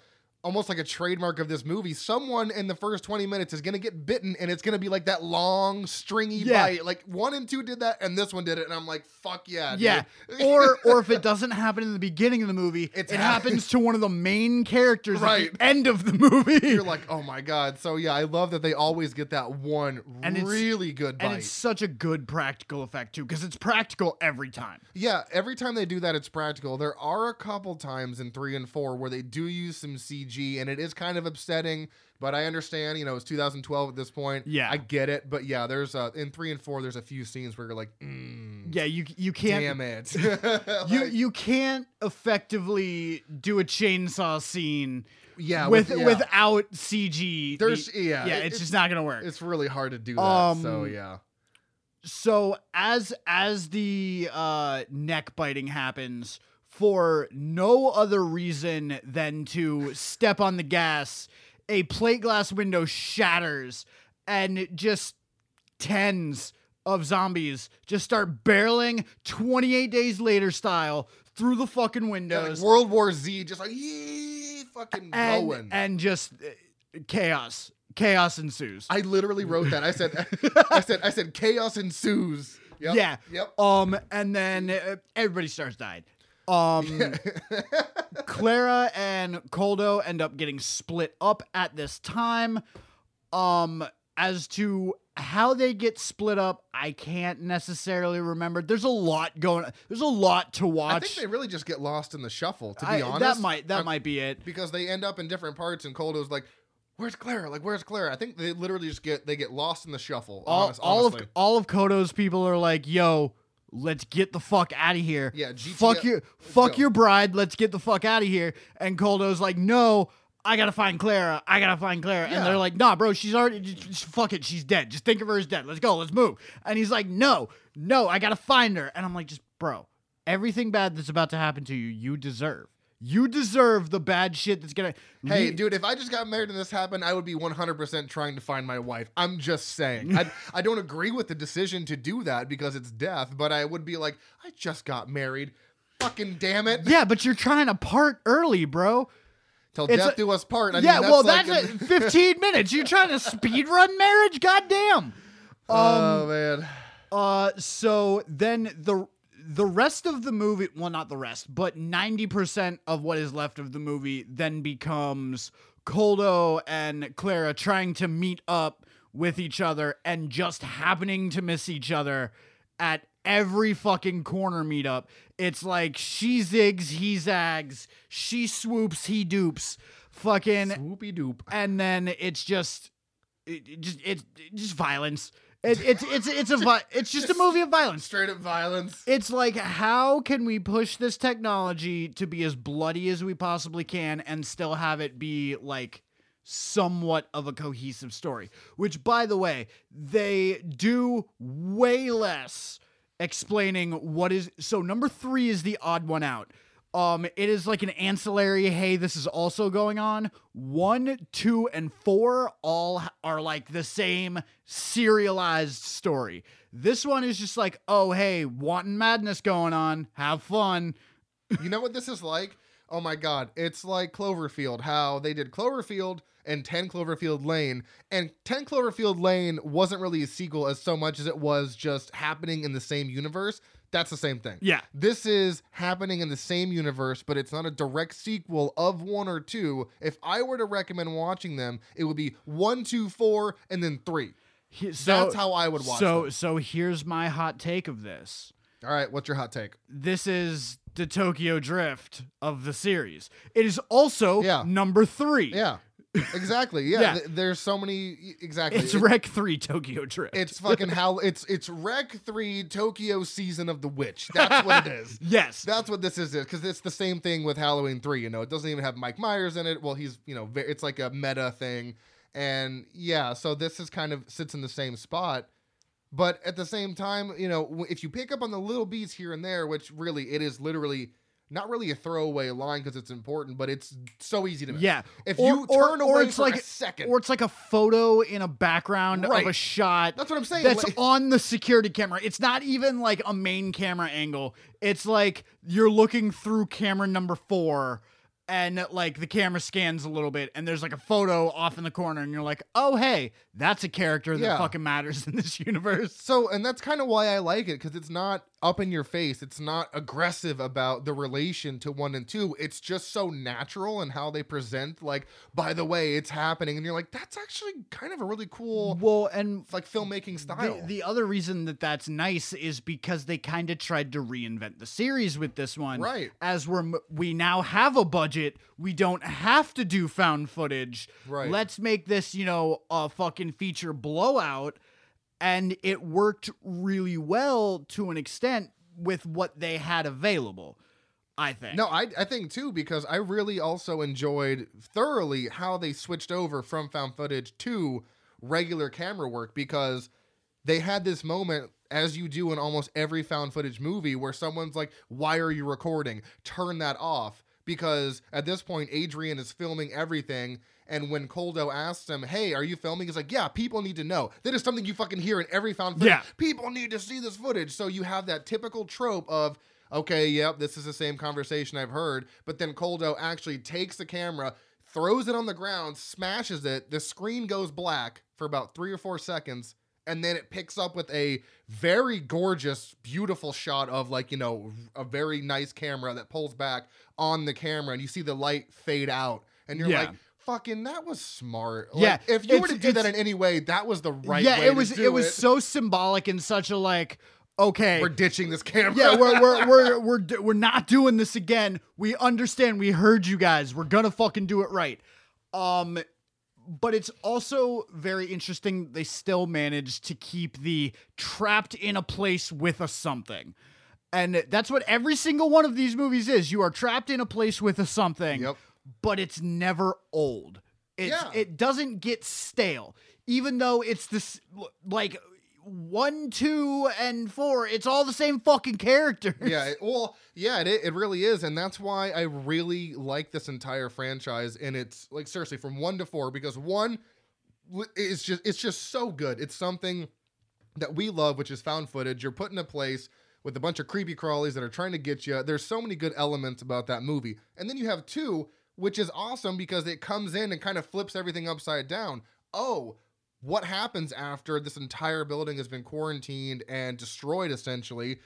almost like a trademark of this movie. Someone in the first 20 minutes is going to get bitten and it's going to be like that long, stringy Yeah. bite. Like one and two did that and this one did it. And I'm like, fuck yeah. Yeah. (laughs) or or if it doesn't happen in the beginning of the movie, It's it hap- happens to one of the main characters Right. at the end of the movie. You're like, oh my God. So yeah, I love that they always get that one And really good bite. and it's such a good practical effect too, because it's practical every time. Yeah, every time they do that, it's practical. There are a couple times in three and four where they do use some CG, and it is kind of upsetting. But I understand, you know, it's 2012 at this point. Yeah. I get it. But yeah, there's uh, in three and four, there's a few scenes where you're like, mm, Yeah, you you can't damn it. (laughs) (laughs) you Like, you can't effectively do a chainsaw scene yeah, with yeah. without CG. There's- The- yeah, yeah, it- it's, it's- just not gonna work. it's really hard to do that. Um, so yeah, so as as the uh neck biting happens for no other reason than to step on the gas a plate glass window shatters and just tens of zombies just start barreling 28 days later style through the fucking yeah windows like World War Z, just like yee, fucking and, going. and just uh, chaos chaos ensues I literally wrote that. I said, (laughs) I said, I said, chaos ensues. Yep, Yeah. Yep. Um, and then uh, everybody starts dying. Um, (laughs) Clara and Koldo end up getting split up at this time. Um, as to how they get split up, I can't necessarily remember. There's a lot going. There's a lot to watch. I think they really just get lost in the shuffle. To be I- honest, that might that I'm- might be it. because they end up in different parts, and Koldo's like, "Where's Clara? Like, where's Clara?" I think they literally just get they get lost in the shuffle. All, honest, all of all of Koldo's people are like, "Yo, let's get the fuck out of here." Yeah, GTA fuck your fuck go. your bride. Let's get the fuck out of here. And Koldo's like, "No, I gotta find Clara. I gotta find Clara." Yeah. And they're like, "Nah, bro, she's already just, just fuck it. She's dead. Just think of her as dead. Let's go. Let's move." And he's like, "No, no, I gotta find her." And I'm like, "Just bro, everything bad that's about to happen to you, you deserve." You deserve the bad shit that's gonna. Hey, dude, if I just got married and this happened, I would be 100% trying to find my wife. I'm just saying. I, (laughs) I don't agree with the decision to do that because it's death, but I would be like, I just got married. Fucking damn it. Yeah, but you're trying to part early, bro. Till It's death a- do us part. I yeah, mean, well, like that's a- it. 15 (laughs) minutes. You're trying to speed run marriage? Goddamn. oh, man. Uh, so then the the rest of the movie, well, not the rest, but 90% of what is left of the movie then becomes Koldo and Clara trying to meet up with each other and just happening to miss each other at every fucking corner meetup. It's like she zigs, he zags, she swoops, he dupes. Fucking Swoopy doop. and then it's just it, it just it's just violence. It, it's it's it's a vi- it's just a movie of violence. Straight up violence. It's like how can we push this technology to be as bloody as we possibly can and still have it be like somewhat of a cohesive story. Which by the way, they do way less explaining what is so number 3 is the odd one out. Um, it is like an ancillary. Hey, this is also going on. One, two, and four all are like the same serialized story. This one is just like, oh, hey, wanton madness going on. Have fun. You know what this is like? Oh my god, it's like Cloverfield. How they did Cloverfield and 10 Cloverfield Lane, and 10 Cloverfield Lane wasn't really a sequel as so much as it was just happening in the same universe. That's the same thing. Yeah. This is happening in the same universe, but it's not a direct sequel of one or two. If I were to recommend watching them, it would be one, two, four, and then three. He- So, That's how I would watch So, them. so here's my hot take of this. All right, what's your hot take? This is the Tokyo Drift of the series. It is also Yeah. number three. Yeah, exactly. Yeah, Yeah. th- there's so many. Exactly. It's It- Rec 3 Tokyo Drift. It's fucking how it's it's Rec Three Tokyo Season of the Witch. That's what it is. (laughs) yes. That's what this is because it's the same thing with Halloween Three. You know, it doesn't even have Mike Myers in it. Well, he's you know ve- it's like a meta thing, and yeah, so this is kind of sits in the same spot. But at the same time, you know, w- if you pick up on the little beats here and there, which really it is literally not really a throwaway line because it's important, but it's so easy to miss. yeah. If Or- you or- turn or away it's for like- a second, Or it's like a photo in a background Right. of a shot. that's what I'm saying. That's like- on the security camera. It's not even like a main camera angle. It's like you're looking through camera number four and like the camera scans a little bit and there's like a photo off in the corner and you're like oh hey that's a character that Yeah. fucking matters in this (laughs) universe So, and that's kind of why I like it because it's not up in your face. It's not aggressive about the relation to one and two. It's just so natural and how they present. Like, by the way, it's happening, and you're like, that's actually kind of a really cool, well and like filmmaking style. the, the other reason that that's nice is because they kind of tried to reinvent the series with this one Right. as we're we now have a budget we don't have to do found footage Right. let's make this you know a fucking feature blowout and it worked really well to an extent with what they had available i think No, I I think too because I really also enjoyed thoroughly how they switched over from found footage to regular camera work because they had this moment as you do in almost every found footage movie where someone's like, "Why are you recording? Turn that off." Because at this point Adrian is filming everything and when Koldo asks him, "Hey, are you filming?" he's like, "Yeah, people need to know." That is something you fucking hear in every found footage. Yeah. People need to see this footage. So you have that typical trope of okay, yep, this is the same conversation I've heard. But then Koldo actually takes the camera, throws it on the ground, smashes it. The screen goes black for about three or four seconds. And then it picks up with a very gorgeous, beautiful shot of like, you know, a very nice camera that pulls back on the camera and you see the light fade out. And you're Yeah. like, fucking, that was smart. Yeah, Like, if you were to do that in any way, that was the right yeah way it was to do it was so symbolic and such a like okay We're ditching this camera. yeah, we're we're (laughs) we're we're we're not doing this again. We understand. We heard you guys. We're gonna fucking do it right. Um, but it's also very interesting. They still managed to keep the trapped in a place with a something. And that's what every single one of these movies is. You are trapped in a place with a something, Yep. But it's never old. It's, Yeah. It doesn't get stale, even though it's this like one, two, and four. It's all the same fucking characters. yeah, well, yeah, it, it really is, and that's why I really like this entire franchise. And it's like seriously from one to four because one is just it's just so good. It's something that we love, which is found footage. You're put in a place with a bunch of creepy crawlies that are trying to get you. There's so many good elements about that movie, and then you have two, which is awesome because it comes in and kind of flips everything upside down. Oh. What happens after this entire building has been quarantined and destroyed essentially?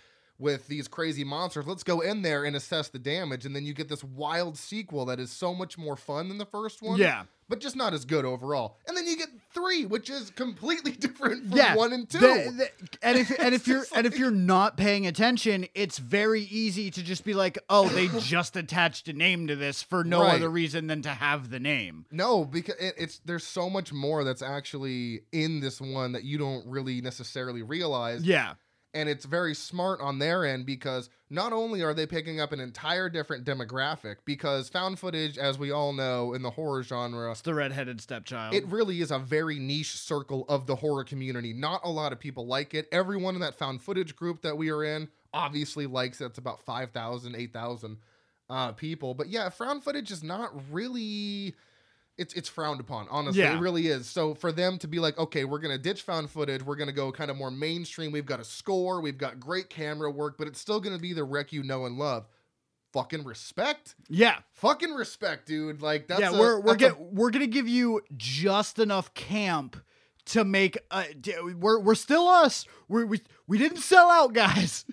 with these crazy monsters. Let's go in there and assess the damage. And then you get this wild sequel that is so much more fun than the first one. Yeah. But just not as good overall. And then you get three, which is completely (laughs) different from yeah, one and two. the- the- and if and if (laughs) you're just and if you're not paying attention, it's very easy to just be like, "Oh, they (laughs) just attached a name to this for no Right. other reason than to have the name." no, because it, it's there's so much more that's actually in this one that you don't really necessarily realize. Yeah, and it's very smart on their end because not only are they picking up an entire different demographic because found footage as we all know in the horror genre it's the redheaded stepchild. It really is a very niche circle of the horror community. Not a lot of people like it. Everyone in that found footage group that we are in obviously likes it. It's about 5,000, 8,000 uh, people. But yeah, found footage is not really. It's, it's frowned upon, honestly. Yeah. It really is. So for them to be like, okay, we're gonna ditch found footage, we're gonna go kind of more mainstream. We've got a score, we've got great camera work, but it's still gonna be the Rec you know and love. Fucking respect, yeah, fucking respect, dude. Like that's yeah. a- we're we're a we're gonna give you just enough camp to make. Uh, d- we're we're still us. We're, we we didn't sell out, guys.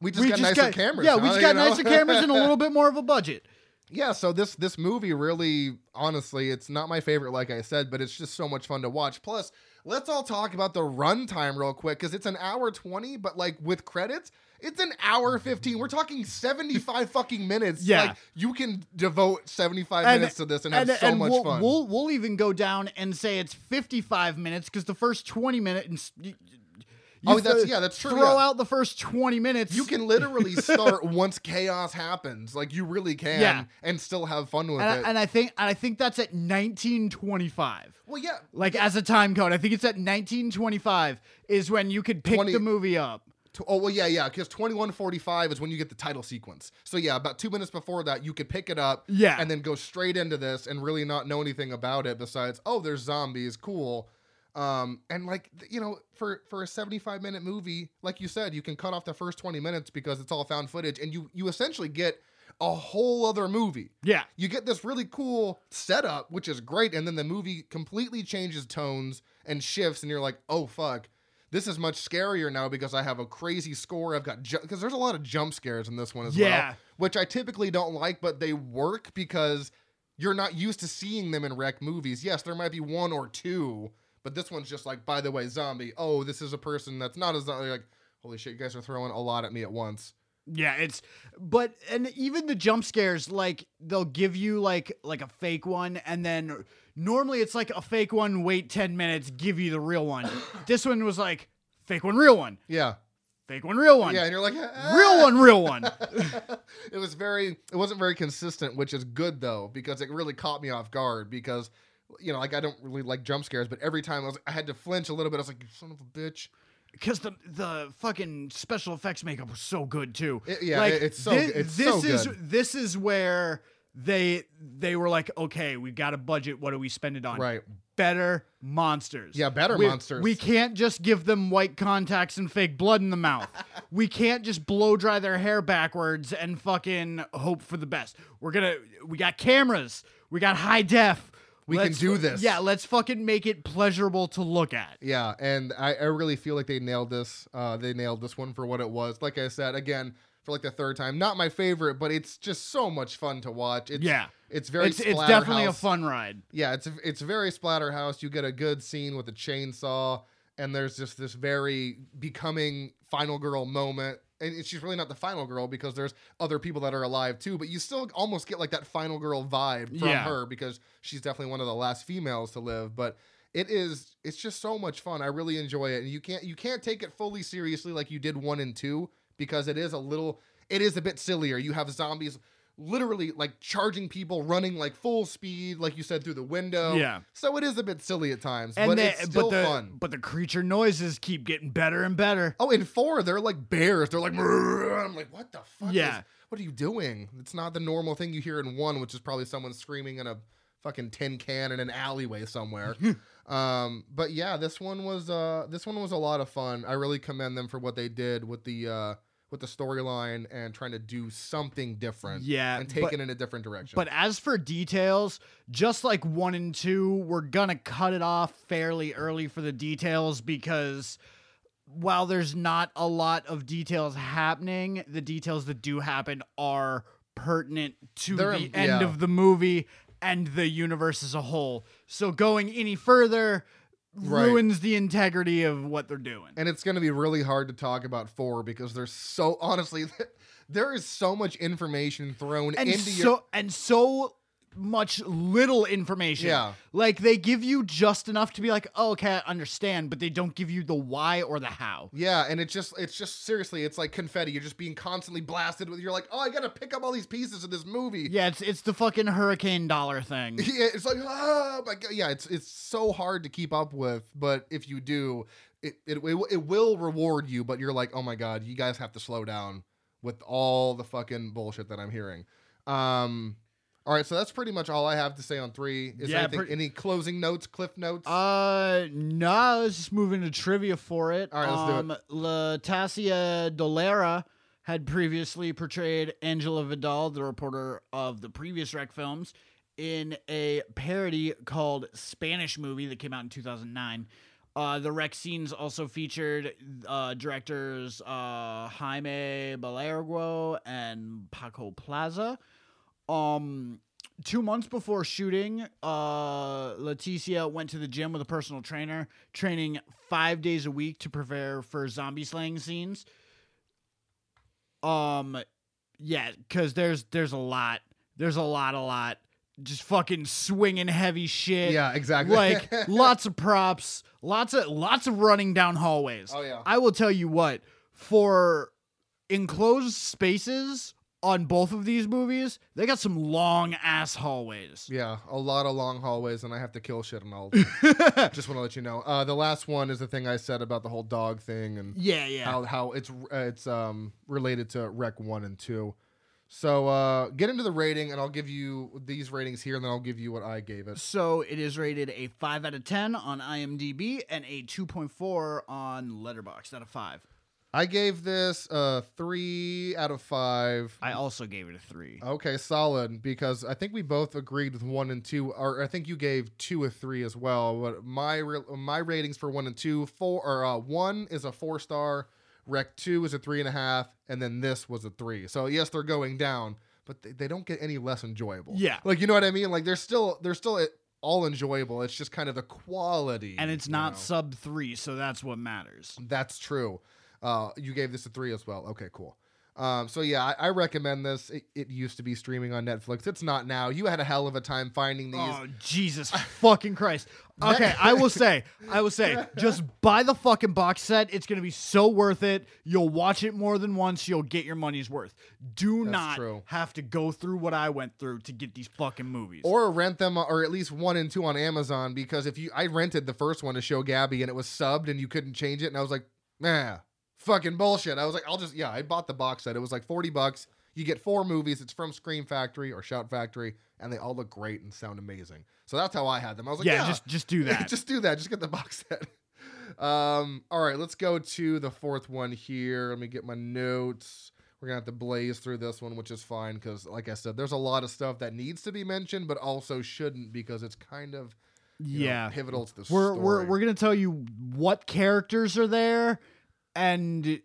We just we got just nicer got cameras. Yeah, we just got you know? nicer cameras and a little (laughs) bit more of a budget. Yeah. So this this movie really, honestly, it's not my favorite, like I said, but it's just so much fun to watch. Plus, let's all talk about the runtime real quick because it's an hour twenty, but like with credits, it's an hour fifteen. We're talking seventy five (laughs) fucking minutes. Yeah. like you can devote seventy five And- minutes to this and have so and much we'll, fun. We'll we'll even go down and say it's 55 minutes because the first 20 minutes. You, Oh, that's- yeah, that's true, Throw yeah. out the first 20 minutes. you can literally (laughs) start once chaos happens, like you really can, Yeah. and still have fun with and I, it. and I think and I think that's at 1925. well, yeah, Like as a time code, I think it's at 1925 is when you could pick 20 the movie up. Tw- Oh well, yeah, yeah, because twenty one forty five is when you get the title sequence. So yeah, about two minutes before that, you could pick it up, Yeah. and then go straight into this and really not know anything about it besides, oh, there's zombies, cool. Um, and like you know, for for a seventy five minute movie, like you said, you can cut off the first twenty minutes because it's all found footage, and you you essentially get a whole other movie. Yeah. You get this really cool setup, which is great, and then the movie completely changes tones and shifts, and you're like, oh fuck. This is much scarier now because I have a crazy score. I've got because there's a lot of jump scares in this one as Yeah. well, which I typically don't like, but they work because you're not used to seeing them in rec movies. Yes, there might be one or two, but this one's just like, by the way, zombie. Oh, this is a person that's not a zombie. Like, holy shit, you guys are throwing a lot at me at once. Yeah, it's but and even the jump scares like they'll give you like like a fake one and then normally it's like a fake one wait 10 minutes give you the real one. (coughs) this one was like fake one real one. Yeah, Fake one real one. yeah, and you're like, "Ah." (laughs) Real one real one. (laughs) it was very it wasn't very consistent which is good though because it really caught me off guard because you know like i don't really like jump scares but every time i was i had to flinch a little bit i was like you son of a bitch Cuz the the fucking special effects makeup was so good too. It- yeah, Like, it- it's so thi- It's this so is good. this is where they they were like, "Okay, we've got a budget. What do we spend it on?" right better monsters. Yeah, better We- monsters. We can't just give them white contacts and fake blood in the mouth. (laughs) we can't just blow dry their hair backwards and fucking hope for the best. We're gonna. We got cameras. We got high def. We can Let's- do this. Yeah, let's fucking make it pleasurable to look at. yeah and i, I really feel like they nailed this uh they nailed this one for what it was like i said again for like the third time not my favorite but it's just so much fun to watch it's Yeah. it's very It's it's definitely a fun ride. yeah, it's it's very splatterhouse. You get a good scene with a chainsaw, and there's just this very becoming final girl moment. And she's really not the final girl because there's other people that are alive too, but you still almost get like that final girl vibe from Yeah. her because she's definitely one of the last females to live. But it is it's just so much fun. I really enjoy it. And you can't you can't take it fully seriously like you did one and two because it is a little it is a bit sillier. You have zombies literally like charging people running like full speed like you said through the window. Yeah. so it is a bit silly at times And but the, it's still but the fun. but the creature noises keep getting better and better. oh in four they're like bears. They're like i'm like what the fuck Yeah. is- what are you doing? It's not the normal thing you hear in one which is probably someone screaming in a fucking tin can in an alleyway somewhere. (laughs) Um but yeah this one was uh this one was a lot of fun. I really commend them for what they did with the uh with the storyline and trying to do something different Yeah, and take but- it in a different direction But as for details, just like one and two, we're gonna cut it off fairly early for the details because while there's not a lot of details happening, the details that do happen are pertinent to They're the end yeah. of the movie and the universe as a whole. So going any further Right. ruins the integrity of what they're doing. and it's going to be really hard to talk about four because there's so honestly (laughs) there is so much information thrown and into so your and so much little information. Yeah. Like they give you just enough to be like, oh, okay, I understand, but they don't give you the why or the how. yeah and it's just it's just seriously it's like confetti you're just being constantly blasted with you're like oh i gotta pick up all these pieces of this movie Yeah, it's it's the fucking hurricane dollar thing. (laughs) yeah it's like oh my god yeah it's it's so hard to keep up with but if you do it, it it it will reward you but you're like oh my god you guys have to slow down with all the fucking bullshit that i'm hearing um all right so that's pretty much all i have to say on three is Yeah, there anything, pre- any closing notes cliff notes Uh, no, let's just move into trivia for it. All right, let's do it. um, Leticia Dolera had previously portrayed Angela Vidal, the reporter of the previous Rec films, in a parody called Spanish Movie that came out in 2009. Uh, the Rec scenes also featured uh, directors uh, Jaime Balaguero and Paco Plaza. Um, two months before shooting, uh, Leticia went to the gym with a personal trainer, training five days a week to prepare for zombie slaying scenes. Um, yeah, because there's there's a lot, there's a lot, a lot, just fucking swinging heavy shit. yeah exactly like (laughs) lots of props, lots of lots of running down hallways. oh yeah I will tell you what, for enclosed spaces on both of these movies, they got some long ass hallways. Yeah, a lot of long hallways, and I have to kill shit and all. (laughs) Just want to let you know. Uh, the last one is the thing I said about the whole dog thing and Yeah, yeah. how how it's uh, it's um related to Rec one and two. So uh, get into the rating, and I'll give you these ratings here, and then I'll give you what I gave it. So it is rated a 5 out of 10 on IMDb and a 2.4 on Letterboxd out of 5. I gave this a three out of five. I also gave it a three. Okay, solid. Because I think we both agreed with one and two, or I think you gave two a three as well. But my my ratings for one and two, four or uh, one is a four star, Rec two is a three and a half, and then this was a three. So yes, they're going down, but they, they don't get any less enjoyable. Yeah. like you know what I mean. Like they're still they're still all enjoyable. It's just kind of the quality, And it's not know? sub three, so that's what matters. That's true. Uh, you gave this a three as well. Okay, cool. Um, so yeah, I, I recommend this. It, it used to be streaming on Netflix. It's not now. You had a hell of a time finding these. Oh Jesus (laughs) fucking Christ! Okay, I will say, I will say, (laughs) just buy the fucking box set. It's gonna be so worth it. You'll watch it more than once. You'll get your money's worth. Do That's not true. have to go through what I went through to get these fucking movies. Or rent them, or at least one and two on Amazon. Because if you, I rented the first one to show Gabby, and it was subbed, and you couldn't change it, and I was like, nah, fucking bullshit. I was like, I'll just, yeah, I bought the box set. It was like forty bucks. You get four movies. It's from Scream Factory or Shout Factory, and they all look great and sound amazing. So that's how I had them. I was like, yeah, yeah, just just do (laughs) that. just do that. Just get the box set. Um, all right, let's go to the fourth one here. Let me get my notes. We're gonna have to blaze through this one, which is fine because, like I said, there's a lot of stuff that needs to be mentioned, but also shouldn't because it's kind of you know, yeah, pivotal to the we're story. we're we're gonna tell you what characters are there and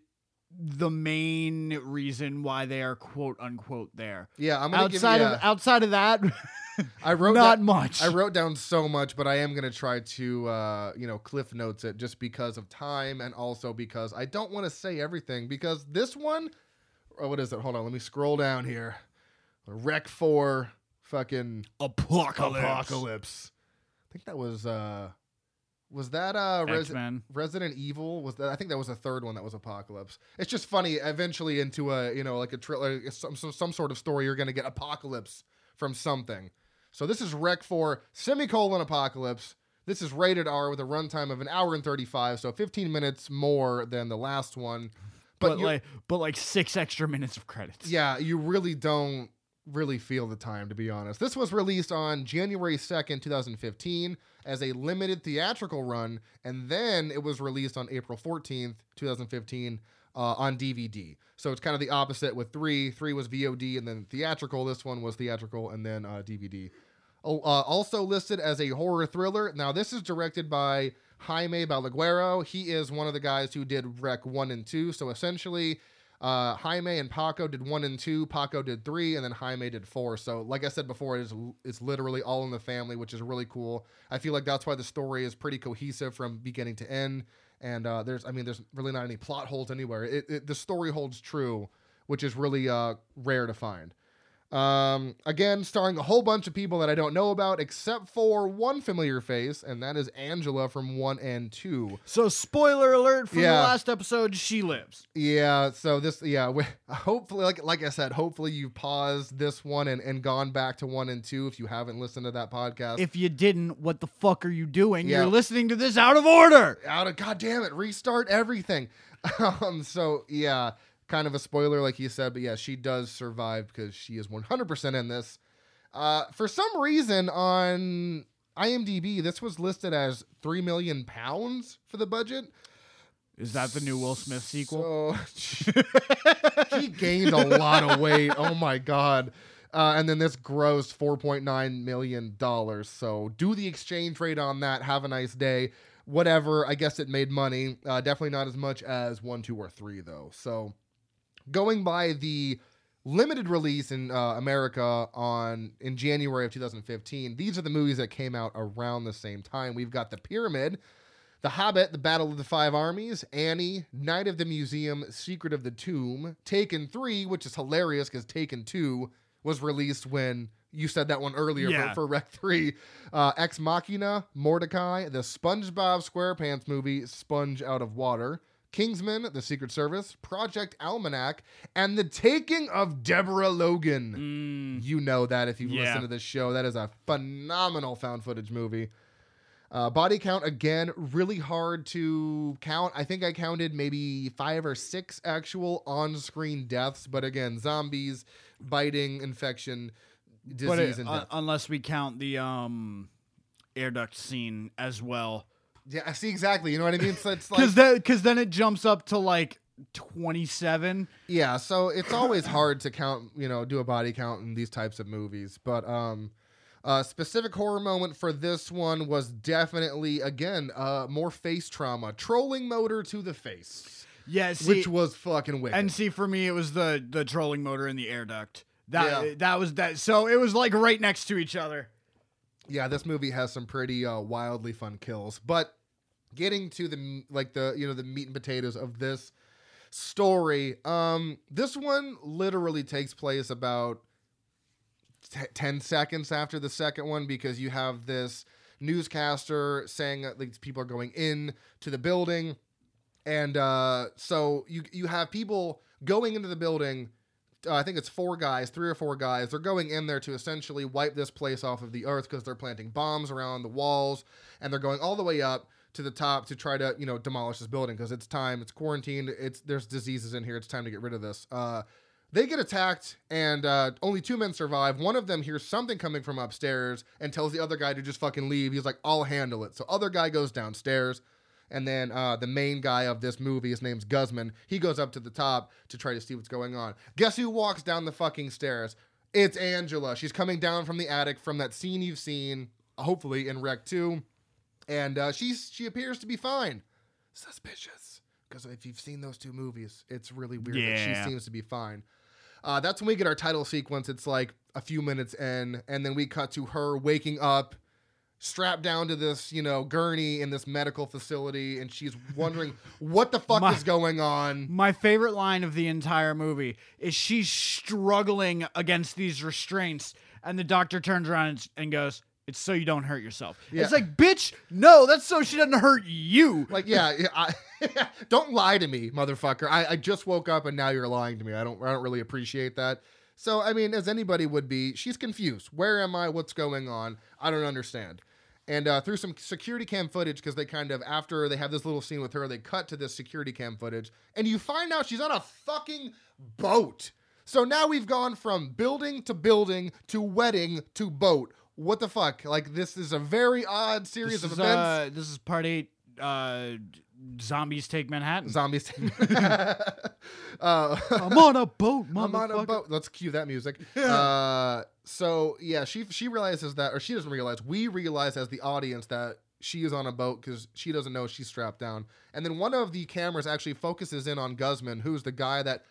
the main reason why they are quote unquote there. yeah, I'm gonna Outside give, of outside of that, I wrote (laughs) not down- much. I wrote down so much, but I am gonna try to, uh, you know, cliff notes it just because of time and also because I don't want to say everything because this one, oh, what is it? Hold on, let me scroll down here. Rec Four, fucking Apocalypse. Apocalypse. I think that was, uh, was that uh, Res-. Resident Evil? Was that? I think that was the third one that was Apocalypse. It's just funny. Eventually, into a you know like a trailer, some, some some sort of story, you're gonna get Apocalypse from something. So this is Rec for semicolon Apocalypse. This is rated R with a runtime of an hour and 35, so 15 minutes more than the last one. But, But, like but like six extra minutes of credits. yeah, you really don't really feel the time, to be honest. This was released on January 2nd, 2015, as a limited theatrical run, and then it was released on April 14th, 2015, uh, on DVD. So it's kind of the opposite with three. Three was VOD and then theatrical. This one was theatrical and then uh, DVD. Oh, uh, also listed as a horror thriller. Now, this is directed by Jaime Balaguero. He is one of the guys who did Rec 1 and 2. So essentially, uh, Jaime and Paco did 1 and 2, Paco did 3, and then Jaime did 4. So, like I said before, it is, it's literally all in the family, which is really cool. I feel like that's why the story is pretty cohesive from beginning to end. And uh, there's, I mean, there's really not any plot holes anywhere. It, it, the story holds true, which is really uh, rare to find. Um, again, starring a whole bunch of people that I don't know about, except for one familiar face, and that is Angela from one and two. So spoiler alert from Yeah. the last episode, she lives. Yeah, so this, yeah, (laughs) we, hopefully, like like I said, hopefully you paused this one and, and gone back to one and two if you haven't listened to that podcast. If you didn't, what the fuck are you doing? Yeah. You're listening to this out of order. out of god damn it restart everything (laughs) um so yeah kind of a spoiler like you said but yeah she does survive because she is 100% in this. Uh for some reason on imdb this was listed as 3 million pounds for the budget. Is that the new Will Smith sequel? so (laughs) he gained a lot of weight. Oh my god. Uh, and then this grossed 4.9 million dollars. So do the exchange rate on that. Have a nice day. Whatever. I guess it made money. Uh, definitely not as much as one two or three though. So going by the limited release in uh, america on in january of 2015 these are the movies that came out around the same time we've got the pyramid the Hobbit, The Battle of the Five Armies, Annie, Night of the Museum, Secret of the Tomb, Taken 3, which is hilarious because Taken 2 was released when you said that one earlier Yeah. for, for Rec 3. Uh, Ex Machina, Mortdecai, the SpongeBob SquarePants movie, Sponge Out of Water, Kingsman, The Secret Service, Project Almanac, and The Taking of Deborah Logan. Mm, You know that if you've Yeah. listened to this show. That is a phenomenal found footage movie. Uh, body count again, really hard to count. I think I counted maybe five or six actual on-screen deaths, but again, zombies, biting, infection, disease, it- and uh, unless we count the um air duct scene as well, yeah, I see exactly. You know what I mean? So it's (laughs) like because then because then it jumps up to like 27. Yeah, so it's always hard to count, you know, do a body count in these types of movies. But um a specific horror moment for this one was definitely again uh more face trauma. Trolling motor to the face. Yeah, which was fucking wicked. and see for me it was the the trolling motor in the air duct. That Yeah. that was that. So it was like right next to each other. yeah, this movie has some pretty uh, wildly fun kills. But getting to the like the you know the meat and potatoes of this story, um, this one literally takes place about t- ten seconds after the second one because you have this newscaster saying that like people are going in to the building, and uh, so you you have people going into the building. Uh, I think it's four guys, three or four guys. They're going in there to essentially wipe this place off of the earth because they're planting bombs around the walls, and they're going all the way up to the top to try to you know demolish this building because it's time. It's quarantined. It's there's diseases in here. It's time to get rid of this. Uh, they get attacked, and uh, only two men survive. One of them hears something coming from upstairs and tells the other guy to just fucking leave. He's like, "I'll handle it." So other guy goes downstairs. And then uh, the main guy of this movie, his name's Guzman. He goes up to the top to try to see what's going on. Guess who walks down the fucking stairs? It's Angela. She's coming down from the attic from that scene you've seen, hopefully in Rec 2, and uh, she's she appears to be fine. Suspicious, because if you've seen those two movies, it's really weird that she seems to be fine. Uh, that's when we get our title sequence. It's like a few minutes in, and then we cut to her waking up strapped down to this, you know, gurney in this medical facility, and she's wondering (laughs) what the fuck My- is going on. My favorite line of the entire movie is she's struggling against these restraints, and the doctor turns around and, and goes, "It's so you don't hurt yourself." Yeah. It's like, bitch, no, that's so she doesn't hurt you. Like, yeah, yeah, I, (laughs) don't lie to me, motherfucker. I, I just woke up and now you're lying to me. I don't, I don't really appreciate that. So, I mean, as anybody would be, she's confused. Where am I? What's going on? I don't understand. And uh, through some security cam footage, because they kind of, after they have this little scene with her, they cut to this security cam footage, and you find out she's on a fucking boat. So now we've gone from building to building to wedding to boat. What the fuck? Like, this is a very odd series This of is, events. uh, this is part eight. Uh, zombies take Manhattan. Zombies. (laughs) (laughs) uh, I'm on a boat, (laughs) I'm on a boat. Let's cue that music. uh, so yeah, she she realizes that, or she doesn't realize. We realize as the audience that she is on a boat because she doesn't know she's strapped down. And then one of the cameras actually focuses in on Guzman, who's the guy that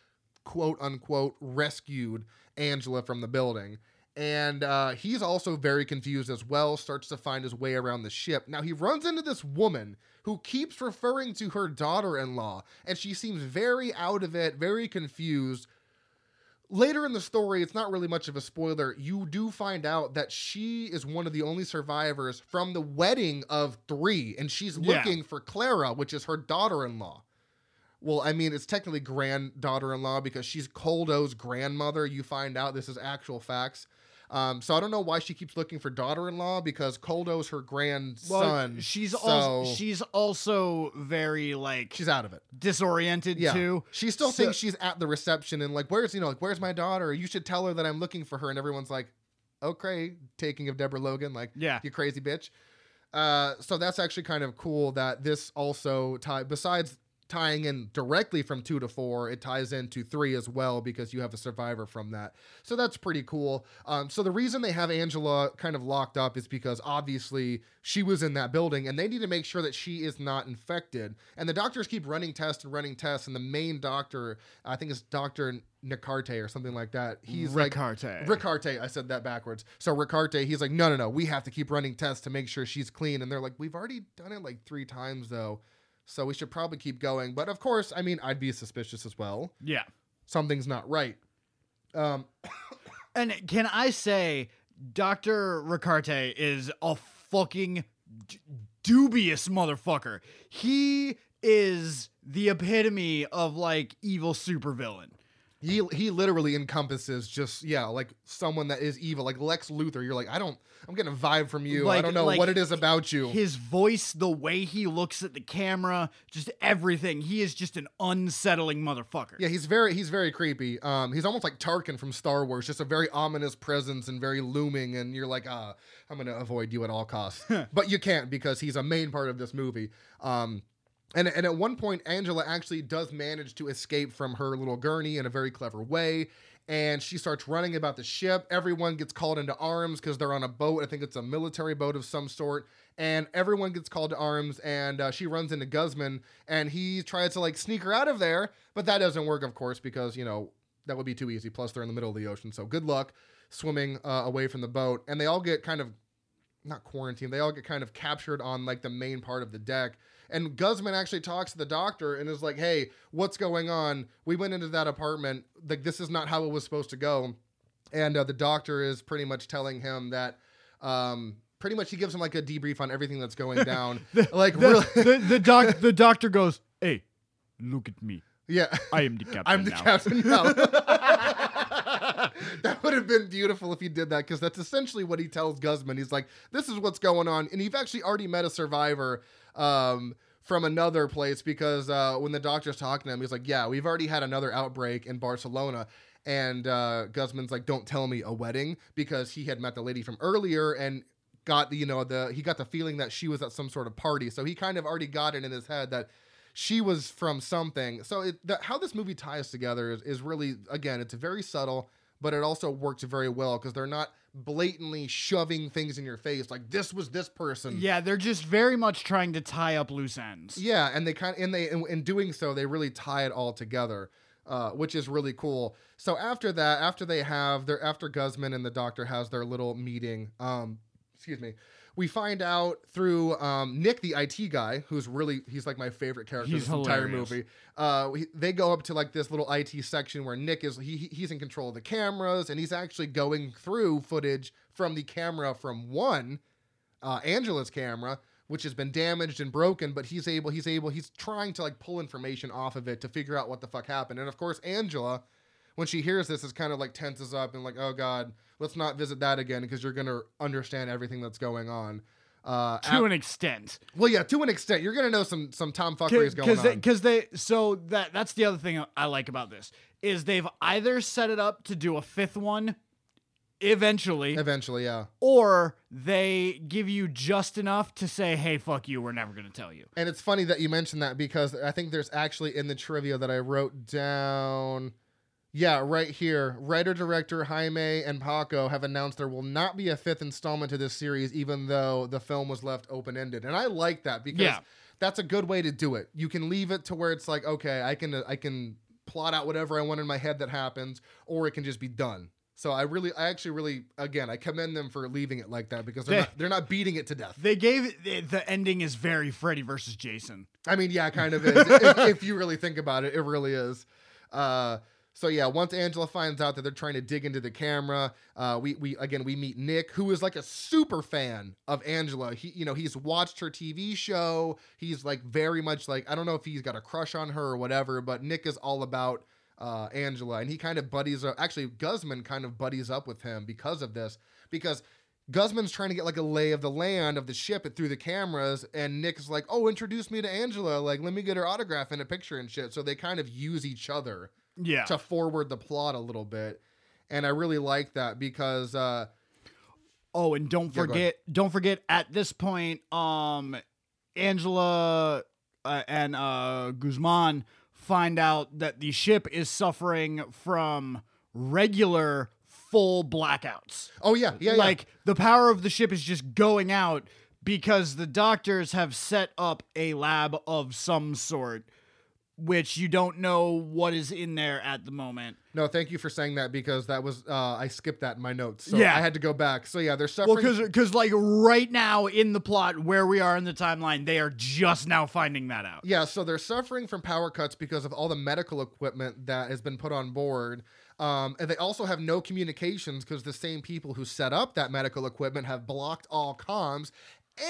quote unquote rescued Angela from the building. And uh, he's also very confused as well, starts to find his way around the ship. Now, he runs into this woman who keeps referring to her daughter in law, and she seems very out of it, very confused. Later in the story, it's not really much of a spoiler. You do find out that she is one of the only survivors from the wedding of three, and she's Yeah. looking for Clara, which is her daughter in law. Well, I mean, it's technically granddaughter in law because she's Koldo's grandmother. You find out this is actual facts. Um, so I don't know why she keeps looking for daughter in law because Koldo's her grandson. Well, she's so also she's also very like she's out of it. disoriented Yeah. too. She still So- thinks she's at the reception and like, where's you know, like, where's my daughter? You should tell her that I'm looking for her. And everyone's like, okay, taking of Deborah Logan, like, Yeah. you crazy bitch. Uh, so that's actually kind of cool that this also tie besides tying in directly from two to four, it ties into three as well because you have a survivor from that. So that's pretty cool. Um, so the reason they have Angela kind of locked up is because obviously she was in that building and they need to make sure that she is not infected. And the doctors keep running tests and running tests, and the main doctor, I think it's Doctor Nicarte or something like that. He's like Ricarte. Ricarte, I said that backwards. So Ricarte, he's like, no, no, no, we have to keep running tests to make sure she's clean. And they're like, we've already done it like three times though, so we should probably keep going. But of course, I mean, I'd be suspicious as well. yeah. Something's not right. Um, (coughs) And can I say, Doctor Ricarte is a fucking d- dubious motherfucker. He is the epitome of like evil supervillain. He he literally encompasses just yeah, like someone that is evil, like Lex Luthor. You're like, I don't, I'm getting a vibe from you. I don't know like what it is about you. His voice, the way he looks at the camera, just everything. He is just an unsettling motherfucker. Yeah, he's very he's very creepy. Um, he's almost like Tarkin from Star Wars, just a very ominous presence and very looming. And you're like, ah, I'm gonna avoid you at all costs, (laughs) but you can't because he's a main part of this movie. Um, and and at one point, Angela actually does manage to escape from her little gurney in a very clever way. And she starts running about the ship. Everyone gets called into arms because they're on a boat. I think it's a military boat of some sort. And everyone gets called to arms. And uh, she runs into Guzman, and he tries to like sneak her out of there, but that doesn't work, of course, because you know that would be too easy. Plus, they're in the middle of the ocean, so good luck swimming uh, away from the boat. And they all get kind of not quarantined. They all get kind of captured on like the main part of the deck. And Guzman actually talks to the doctor and is like, "Hey, what's going on? We went into that apartment. Like this is not how it was supposed to go." And uh, the doctor is pretty much telling him that. Um, pretty much, he gives him like a debrief on everything that's going (laughs) down. like, The, really, the, the doc (laughs) the doctor goes, "Hey, look at me. yeah. I am the captain I'm the now." captain now. (laughs) that would have been beautiful if he did that because that's essentially what he tells Guzman. He's like, "This is what's going on," and you've actually already met a survivor um, from another place because uh, when the doctor's talking to him, he's like, "Yeah, we've already had another outbreak in Barcelona." And uh, Guzman's like, "Don't tell me a wedding," because he had met the lady from earlier and got the you know the he got the feeling that she was at some sort of party, so he kind of already got it in his head that she was from something. So it, the, how this movie ties together is, is really again, it's very subtle, but it also works very well because they're not blatantly shoving things in your face like this was this person. Yeah, they're just very much trying to tie up loose ends. Yeah, and they kind of, and they in, in doing so they really tie it all together. Uh, which is really cool. So after that, after they have their after Guzman and the doctor has their little meeting, um, excuse me, we find out through um, Nick, the IT guy, who's really he's like my favorite character He's in this entire movie. Uh, we, they go up to like this little IT section where Nick is he- he's in control of the cameras and he's actually going through footage from the camera from one uh, Angela's camera, which has been damaged and broken, but he's able, he's able, he's trying to like pull information off of it to figure out what the fuck happened. And of course, Angela, when she hears this, it's kind of like tenses up and like, oh god, let's not visit that again because you're gonna understand everything that's going on. Uh, To ap- an extent. well, yeah, to an extent, you're gonna know some some Tom fuckery is going because on. they, cause they so that that's the other thing I like about this is they've either set it up to do a fifth one eventually Eventually, yeah. or they give you just enough to say hey fuck you we're never going to tell you And it's funny that you mentioned that because I think there's actually in the trivia that I wrote down. Yeah, right here. Writer director Jaime and Paco have announced there will not be a fifth installment to this series, even though the film was left open ended. And I like that because Yeah. that's a good way to do it. You can leave it to where it's like, okay, I can I can plot out whatever I want in my head that happens, or it can just be done. So I really, I actually really, again, I commend them for leaving it like that because they're They- not they're not beating it to death. they gave it, the ending is very freddy versus jason I mean, yeah, kind of is. (laughs) if, if you really think about it, it really is. Uh, so yeah, once Angela finds out that they're trying to dig into the camera, uh, we we again we meet Nick, who is like a super fan of Angela. He you know he's watched her TV show. He's like very much like I don't know if he's got a crush on her or whatever, but Nick is all about uh, Angela, and he kind of buddies. Uh, actually, Guzman kind of buddies up with him because of this because. Guzman's trying to get like a lay of the land of the ship through the cameras, and Nick's like, "Oh, introduce me to Angela. Like, let me get her autograph and a picture and shit." So they kind of use each other yeah. to forward the plot a little bit, and I really like that because uh, Oh, and don't Yeah, forget, don't forget at this point, um, Angela uh, and uh, Guzman find out that the ship is suffering from regular full blackouts. oh yeah, yeah, yeah. like the power of the ship is just going out because the doctors have set up a lab of some sort, which you don't know what is in there at the moment. No, thank you for saying that because that was uh, I skipped that in my notes, so Yeah. I had to go back. So yeah, they're Well, suffering. because like right now in the plot where we are in the timeline, they are just now finding that out. Yeah, so they're suffering from power cuts because of all the medical equipment that has been put on board. Um, and they also have no communications because the same people who set up that medical equipment have blocked all comms,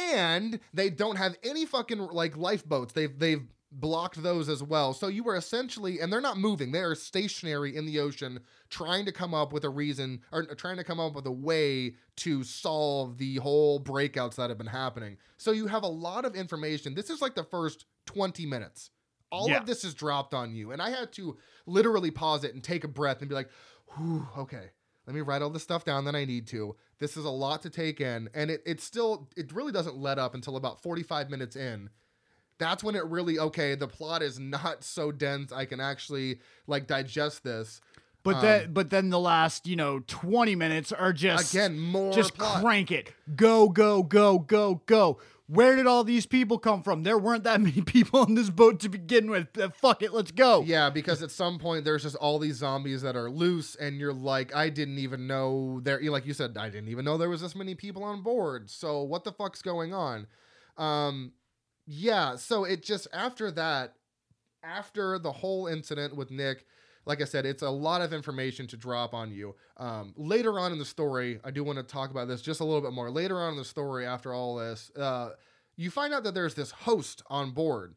and they don't have any fucking like lifeboats. They've they've blocked those as well. So you were essentially, and they're not moving; they are stationary in the ocean, trying to come up with a reason or trying to come up with a way to solve the whole breakouts that have been happening. So you have a lot of information. This is like the first 20 minutes. All Yeah. of this is dropped on you. And I had to literally pause it and take a breath and be like, Whew, okay, let me write all the stuff down that I need to. This is a lot to take in. And it, it still, it really doesn't let up until about 45 minutes in. That's when it really okay. The plot is not so dense. I can actually like digest this. But Um, then, but then the last, you know, twenty minutes are just Again, more just plot. crank it, go, go, go, go, go. Where did all these people come from? There weren't that (laughs) many people on this boat to begin with. Uh, fuck it, let's go. Yeah, because at some point there's just all these zombies that are loose, and you're like, I didn't even know there. Like you said, I didn't even know there was this many people on board. So what the fuck's going on? Um, yeah. So it just after that, after the whole incident with Nick, like I said, it's a lot of information to drop on you. Um, later on in the story, I do want to talk about this just a little bit more. Later on in the story, after all this, uh, you find out that there's this host on board.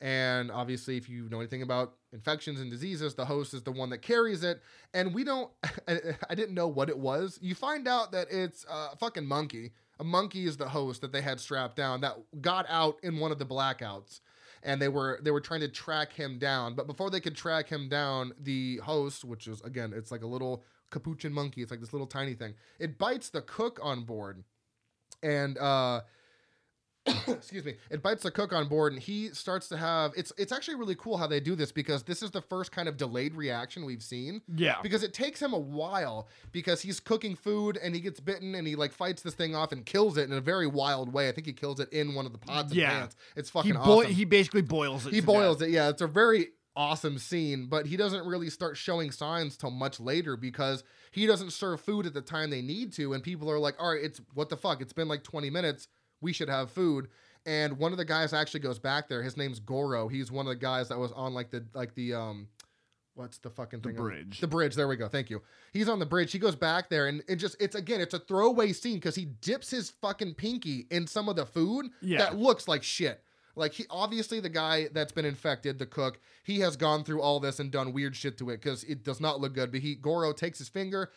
And obviously, if you know anything about infections and diseases, the host is the one that carries it. And we don't, (laughs) I didn't know what it was. You find out that it's a fucking monkey. A monkey is the host that they had strapped down that got out in one of the blackouts. And they were they were trying to track him down, but before they could track him down, the host, which is again, it's like a little capuchin monkey, it's like this little tiny thing. It bites the cook on board, and uh, (coughs) excuse me it bites the cook on board and he starts to have it's it's actually really cool how they do this because this is the first kind of delayed reaction we've seen Yeah. because it takes him a while because he's cooking food and he gets bitten and he like fights this thing off and kills it in a very wild way i think he kills it in one of the pots and Yeah. pans it's fucking He boi- awesome he basically boils it. he boils death. it yeah it's a very awesome scene but he doesn't really start showing signs till much later because he doesn't serve food at the time they need to and people are like all right it's what the fuck it's been like 20 minutes we should have food. And one of the guys actually goes back there his name's goro. He's one of the guys that was on like the like the um what's the fucking The thing? bridge. the bridge. There we go. Thank you. He's on the bridge. He goes back there and it just it's again it's a throwaway scene because he dips his fucking pinky in some of the food Yeah. that looks like shit. Like he obviously the guy that's been infected, the cook, he has gone through all this and done weird shit to it because it does not look good. But he Goro takes his finger,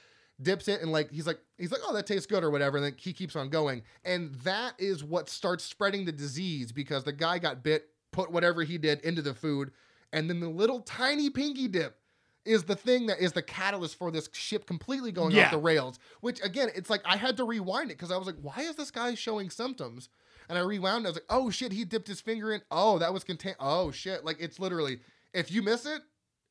dips it, and like he's like he's like, oh, that tastes good or whatever. And then he keeps on going, and that is what starts spreading the disease because the guy got bit, put whatever he did into the food, and then the little tiny pinky dip is the thing that is the catalyst for this ship completely going Yeah. off the rails. Which again, it's like I had to rewind it because I was like, why is this guy showing symptoms? And I rewound. I was like, oh shit, he dipped his finger in. Oh, that was contain. Oh shit, like it's literally if you miss it,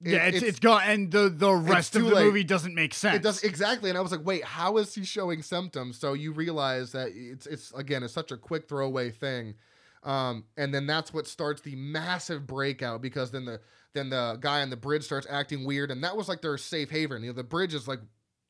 it- yeah, it's, it's gone, and the the rest of the late. movie doesn't make sense. it does exactly. And I was like, wait, how is he showing symptoms? So you realize that it's it's again, it's such a quick throwaway thing. Um, and then that's what starts the massive breakout because then the then the guy on the bridge starts acting weird, and that was like their safe haven. You know, the bridge is like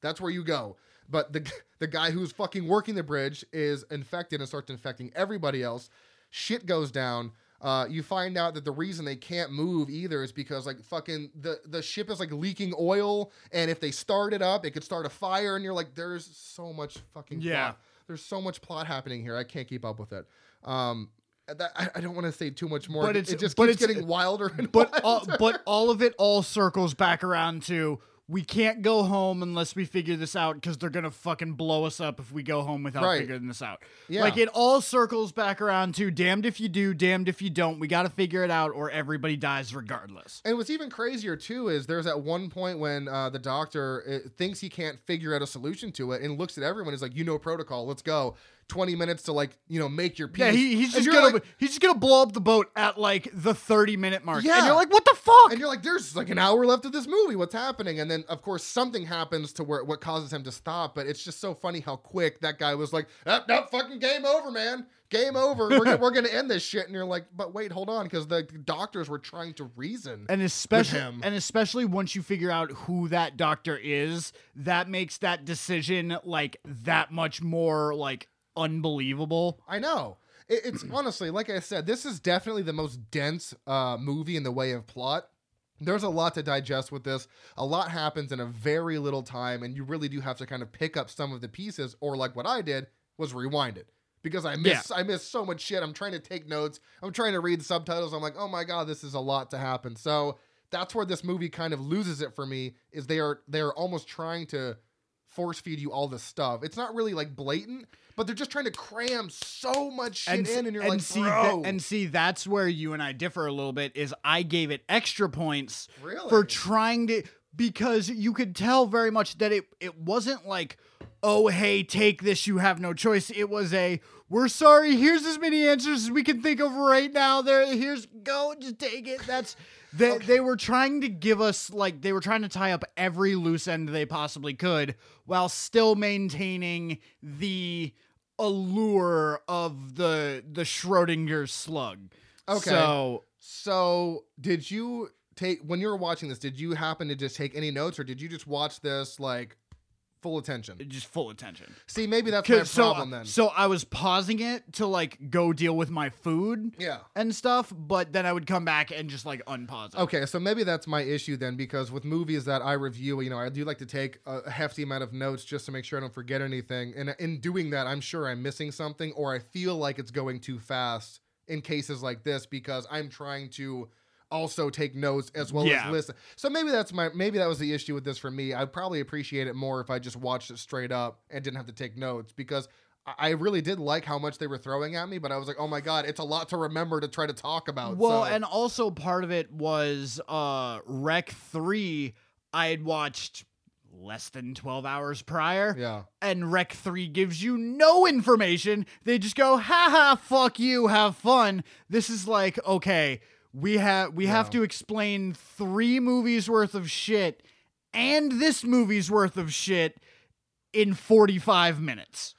that's where you go. But the (laughs) the guy who's fucking working the bridge is infected and starts infecting everybody else. Shit goes down. Uh, you find out that the reason they can't move either is because like fucking the the ship is like leaking oil, and if they start it up, it could start a fire, and you're like, there's so much fucking Yeah. plot. There's so much plot happening here. I can't keep up with it. Um, that, I, I don't want to say too much more. But it, it's- it just but keeps it's- getting wilder and but (laughs) all, wilder. but all of it all circles back around to we can't go home unless we figure this out because they're gonna fucking blow us up if we go home without Right. figuring this out. Yeah. Like it all circles back around to damned if you do, damned if you don't. We got to figure it out, or everybody dies regardless. And what's even crazier too is there's at one point when uh, the doctor uh, thinks he can't figure out a solution to it and looks at everyone and is like, "You know protocol. Let's go." Twenty minutes to like you know make your peace. Yeah, he, he's And just gonna like- he's just gonna blow up the boat at like the thirty minute mark. Yeah. and you're like, what the fuck? and you're like, "There's like an hour left of this movie. What's happening?" And then of course something happens to where what causes him to stop. But it's just so funny how quick that guy was like, "Nope, nope, fucking game over, man. Game over. We're, gonna- (laughs) we're gonna end this shit." And you're like, "But wait, hold on," because the doctors were trying to reason. and especially him. and especially once you figure out who that doctor is, that makes that decision like that much more like unbelievable. I know. It, it's (clears throat) honestly, like I said, this is definitely the most dense uh, movie in the way of plot. There's a lot to digest with this. A lot happens in a very little time, and you really do have to kind of pick up some of the pieces, or like what I did was rewind it because I miss I miss so much shit. I'm trying to take notes. I'm trying to read subtitles. I'm like, oh my god, this is a lot to happen. So that's where this movie kind of loses it for me. Is they are they are almost trying to force feed you all this stuff. It's not really like blatant, but they're just trying to cram so much shit in, and you're like, see bro, that, and see that's where you and I differ a little bit. Is I gave it extra points really for trying to because you could tell very much that it it wasn't like oh hey take this you have no choice it was a we're sorry. Here's as many answers as we can think of right now. There, here's go. Just take it. That's they. They were trying to give us like they were trying to tie up every loose end they possibly could, while still maintaining the allure of the the Schrodinger slug. Okay. So So, did you take when you were watching this? Did you happen to just take any notes, or did you just watch this like full attention? just full attention. See, maybe that's my so, problem then. so I was pausing it to like go deal with my food yeah. and stuff, but then I would come back and just like unpause it. Okay, so maybe that's my issue then, because with movies that I review, you know, I do like to take a hefty amount of notes just to make sure I don't forget anything. And in doing that, I'm sure I'm missing something, or I feel like it's going too fast in cases like this because I'm trying to also take notes as well Yeah. as listen. So maybe that's my maybe that was the issue with this for me. I'd probably appreciate it more if I just watched it straight up and didn't have to take notes because. I- I really did like how much they were throwing at me, but I was like, "Oh my god, it's a lot to remember to try to talk about." Well, so- and also part of it was uh Rec 3 I had watched less than 12 hours prior yeah, and Rec 3 gives you no information. They just go, "Haha, fuck you, have fun." This is like, okay, we have we have to explain 3 movies worth of shit and this movie's worth of shit in 45 minutes.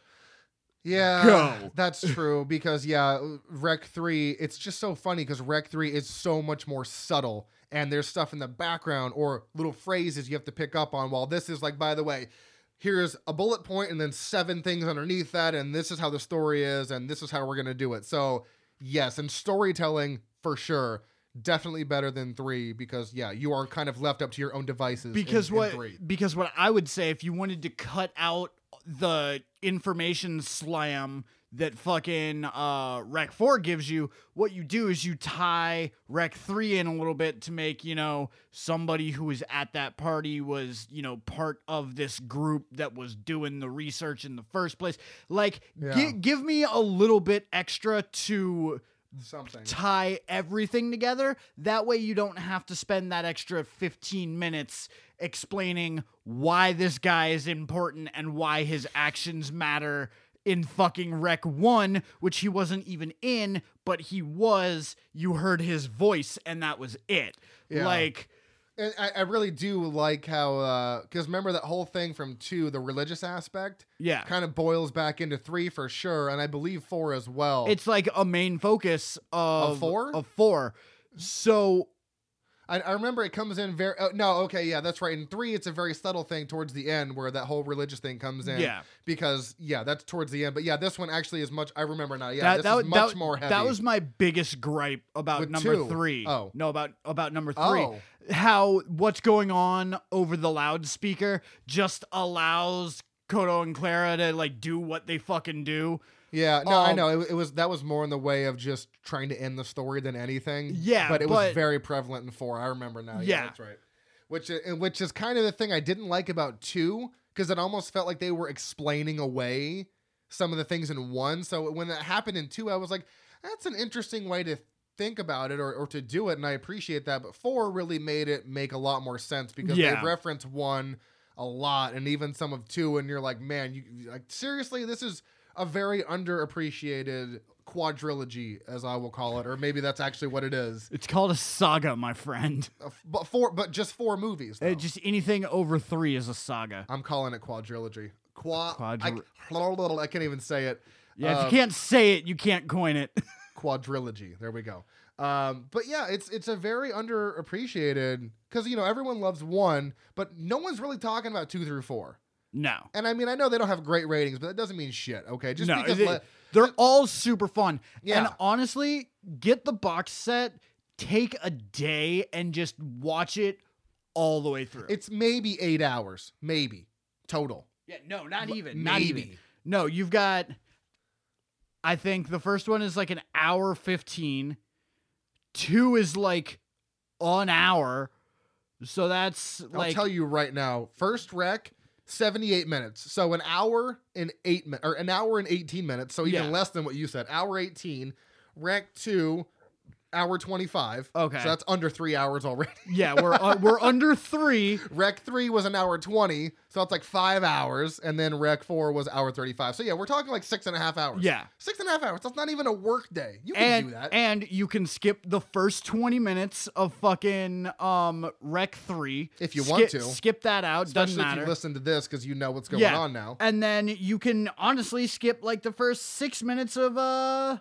Yeah, Go. that's true because yeah, Rec 3, it's just so funny because Rec 3 is so much more subtle and there's stuff in the background or little phrases you have to pick up on while this is like by the way, here's a bullet point and then seven things underneath that and this is how the story is and this is how we're going to do it. So, yes, and storytelling for sure definitely better than 3 because yeah, you are kind of left up to your own devices because in, in what 3. because what I would say if you wanted to cut out the information slam that fucking uh Rec 4 gives you, what you do is you tie Rec 3 in a little bit to make, you know, somebody who was at that party was, you know, part of this group that was doing the research in the first place. Like Yeah. gi- give me a little bit extra to Something. tie everything together. That way, you don't have to spend that extra 15 minutes explaining why this guy is important and why his actions matter in fucking Rec 1, which he wasn't even in, but he was. You heard his voice, and that was it. Yeah. Like, And I, I really do like how uh, because remember that whole thing from two, the religious aspect, yeah. kind of boils back into three for sure, and I believe four as well. It's like a main focus of, Of four? Of four. So I, I remember it comes in very. Oh, no, okay, yeah, that's right. In three, it's a very subtle thing towards the end where that whole religious thing comes in. Yeah. Because yeah, that's towards the end. But yeah, this one actually is much. I remember now. Yeah, that, this that, is much that, more heavy. That was my biggest gripe about With number two. three. Oh. no, about about number three. Oh. How what's going on over the loudspeaker just allows Koldo and Clara to like do what they fucking do. Yeah, no, I Um, know. It, it was that was more in the way of just trying to end the story than anything. Yeah, but it but- was very prevalent in four. I remember now. Yeah, Yeah. that's right. Which which is kind of the thing I didn't like about two because it almost felt like they were explaining away some of the things in one. So when that happened in two, I was like, that's an interesting way to think about it or, or to do it, and I appreciate that. But four really made it make a lot more sense because Yeah. they reference one a lot and even some of two, and you're like, man, you like seriously, this is a very underappreciated quadrilogy, as I will call it, or maybe that's actually what it is. It's called a saga, my friend. Uh, But four, but just four movies. Uh, just anything over three is a saga. I'm calling it quadrilogy. Qua- Quadri- I, I can't even say it. Yeah, if Uh, you can't say it, you can't coin it. (laughs) quadrilogy. There we go. Um, but yeah, it's it's a very underappreciated because you know everyone loves one, but no one's really talking about two through four. No. And I mean, I know they don't have great ratings, but that doesn't mean shit. Okay, just no, because it, le- they're all super fun. Yeah. And honestly, get the box set, take a day, and just watch it all the way through. It's maybe eight hours, maybe total. Yeah. No, not even. Maybe. Not even. No, you've got. I think the first one is like an hour fifteen. Two is like an hour. So that's I'll tell you right now. First Rec 78 minutes. So an hour and eight minutes, or an hour and 18 minutes. So even yeah. less than what you said. Hour 18. Rank two hour 25. Okay. So that's under three hours already. (laughs) Yeah, we're uh, we're under three. (laughs) Rec 3 was an hour 20. So that's like five hours. And then Rec 4 was hour 35. So yeah, we're talking like six and a half hours. Yeah. Six and a half hours. That's not even a work day. You can and do that. and you can skip the first 20 minutes of fucking um rec 3 If you want to. skip that out Especially doesn't if matter you listen to this because you know what's going Yeah. on now. and then you can honestly skip like the first 6 minutes of uh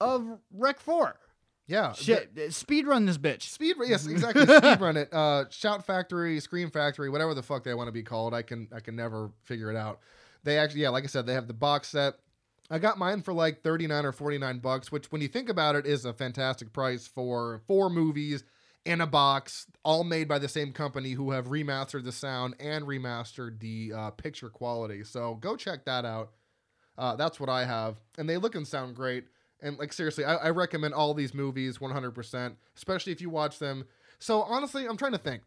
of rec 4 Yeah. shit speed run this bitch Speed, run. (laughs) yes, exactly. Speed run it. Uh, Shout Factory, Scream Factory, whatever the fuck they want to be called. I can, I can never figure it out. They actually, yeah, like I said, they have the box set. I got mine for like thirty nine or forty nine bucks, which, when you think about it, is a fantastic price for four movies in a box, all made by the same company who have remastered the sound and remastered the uh, picture quality. So go check that out. Uh, that's what I have, and they look and sound great. And like seriously, I, I recommend all these movies 100%, especially if you watch them. So honestly, I'm trying to think.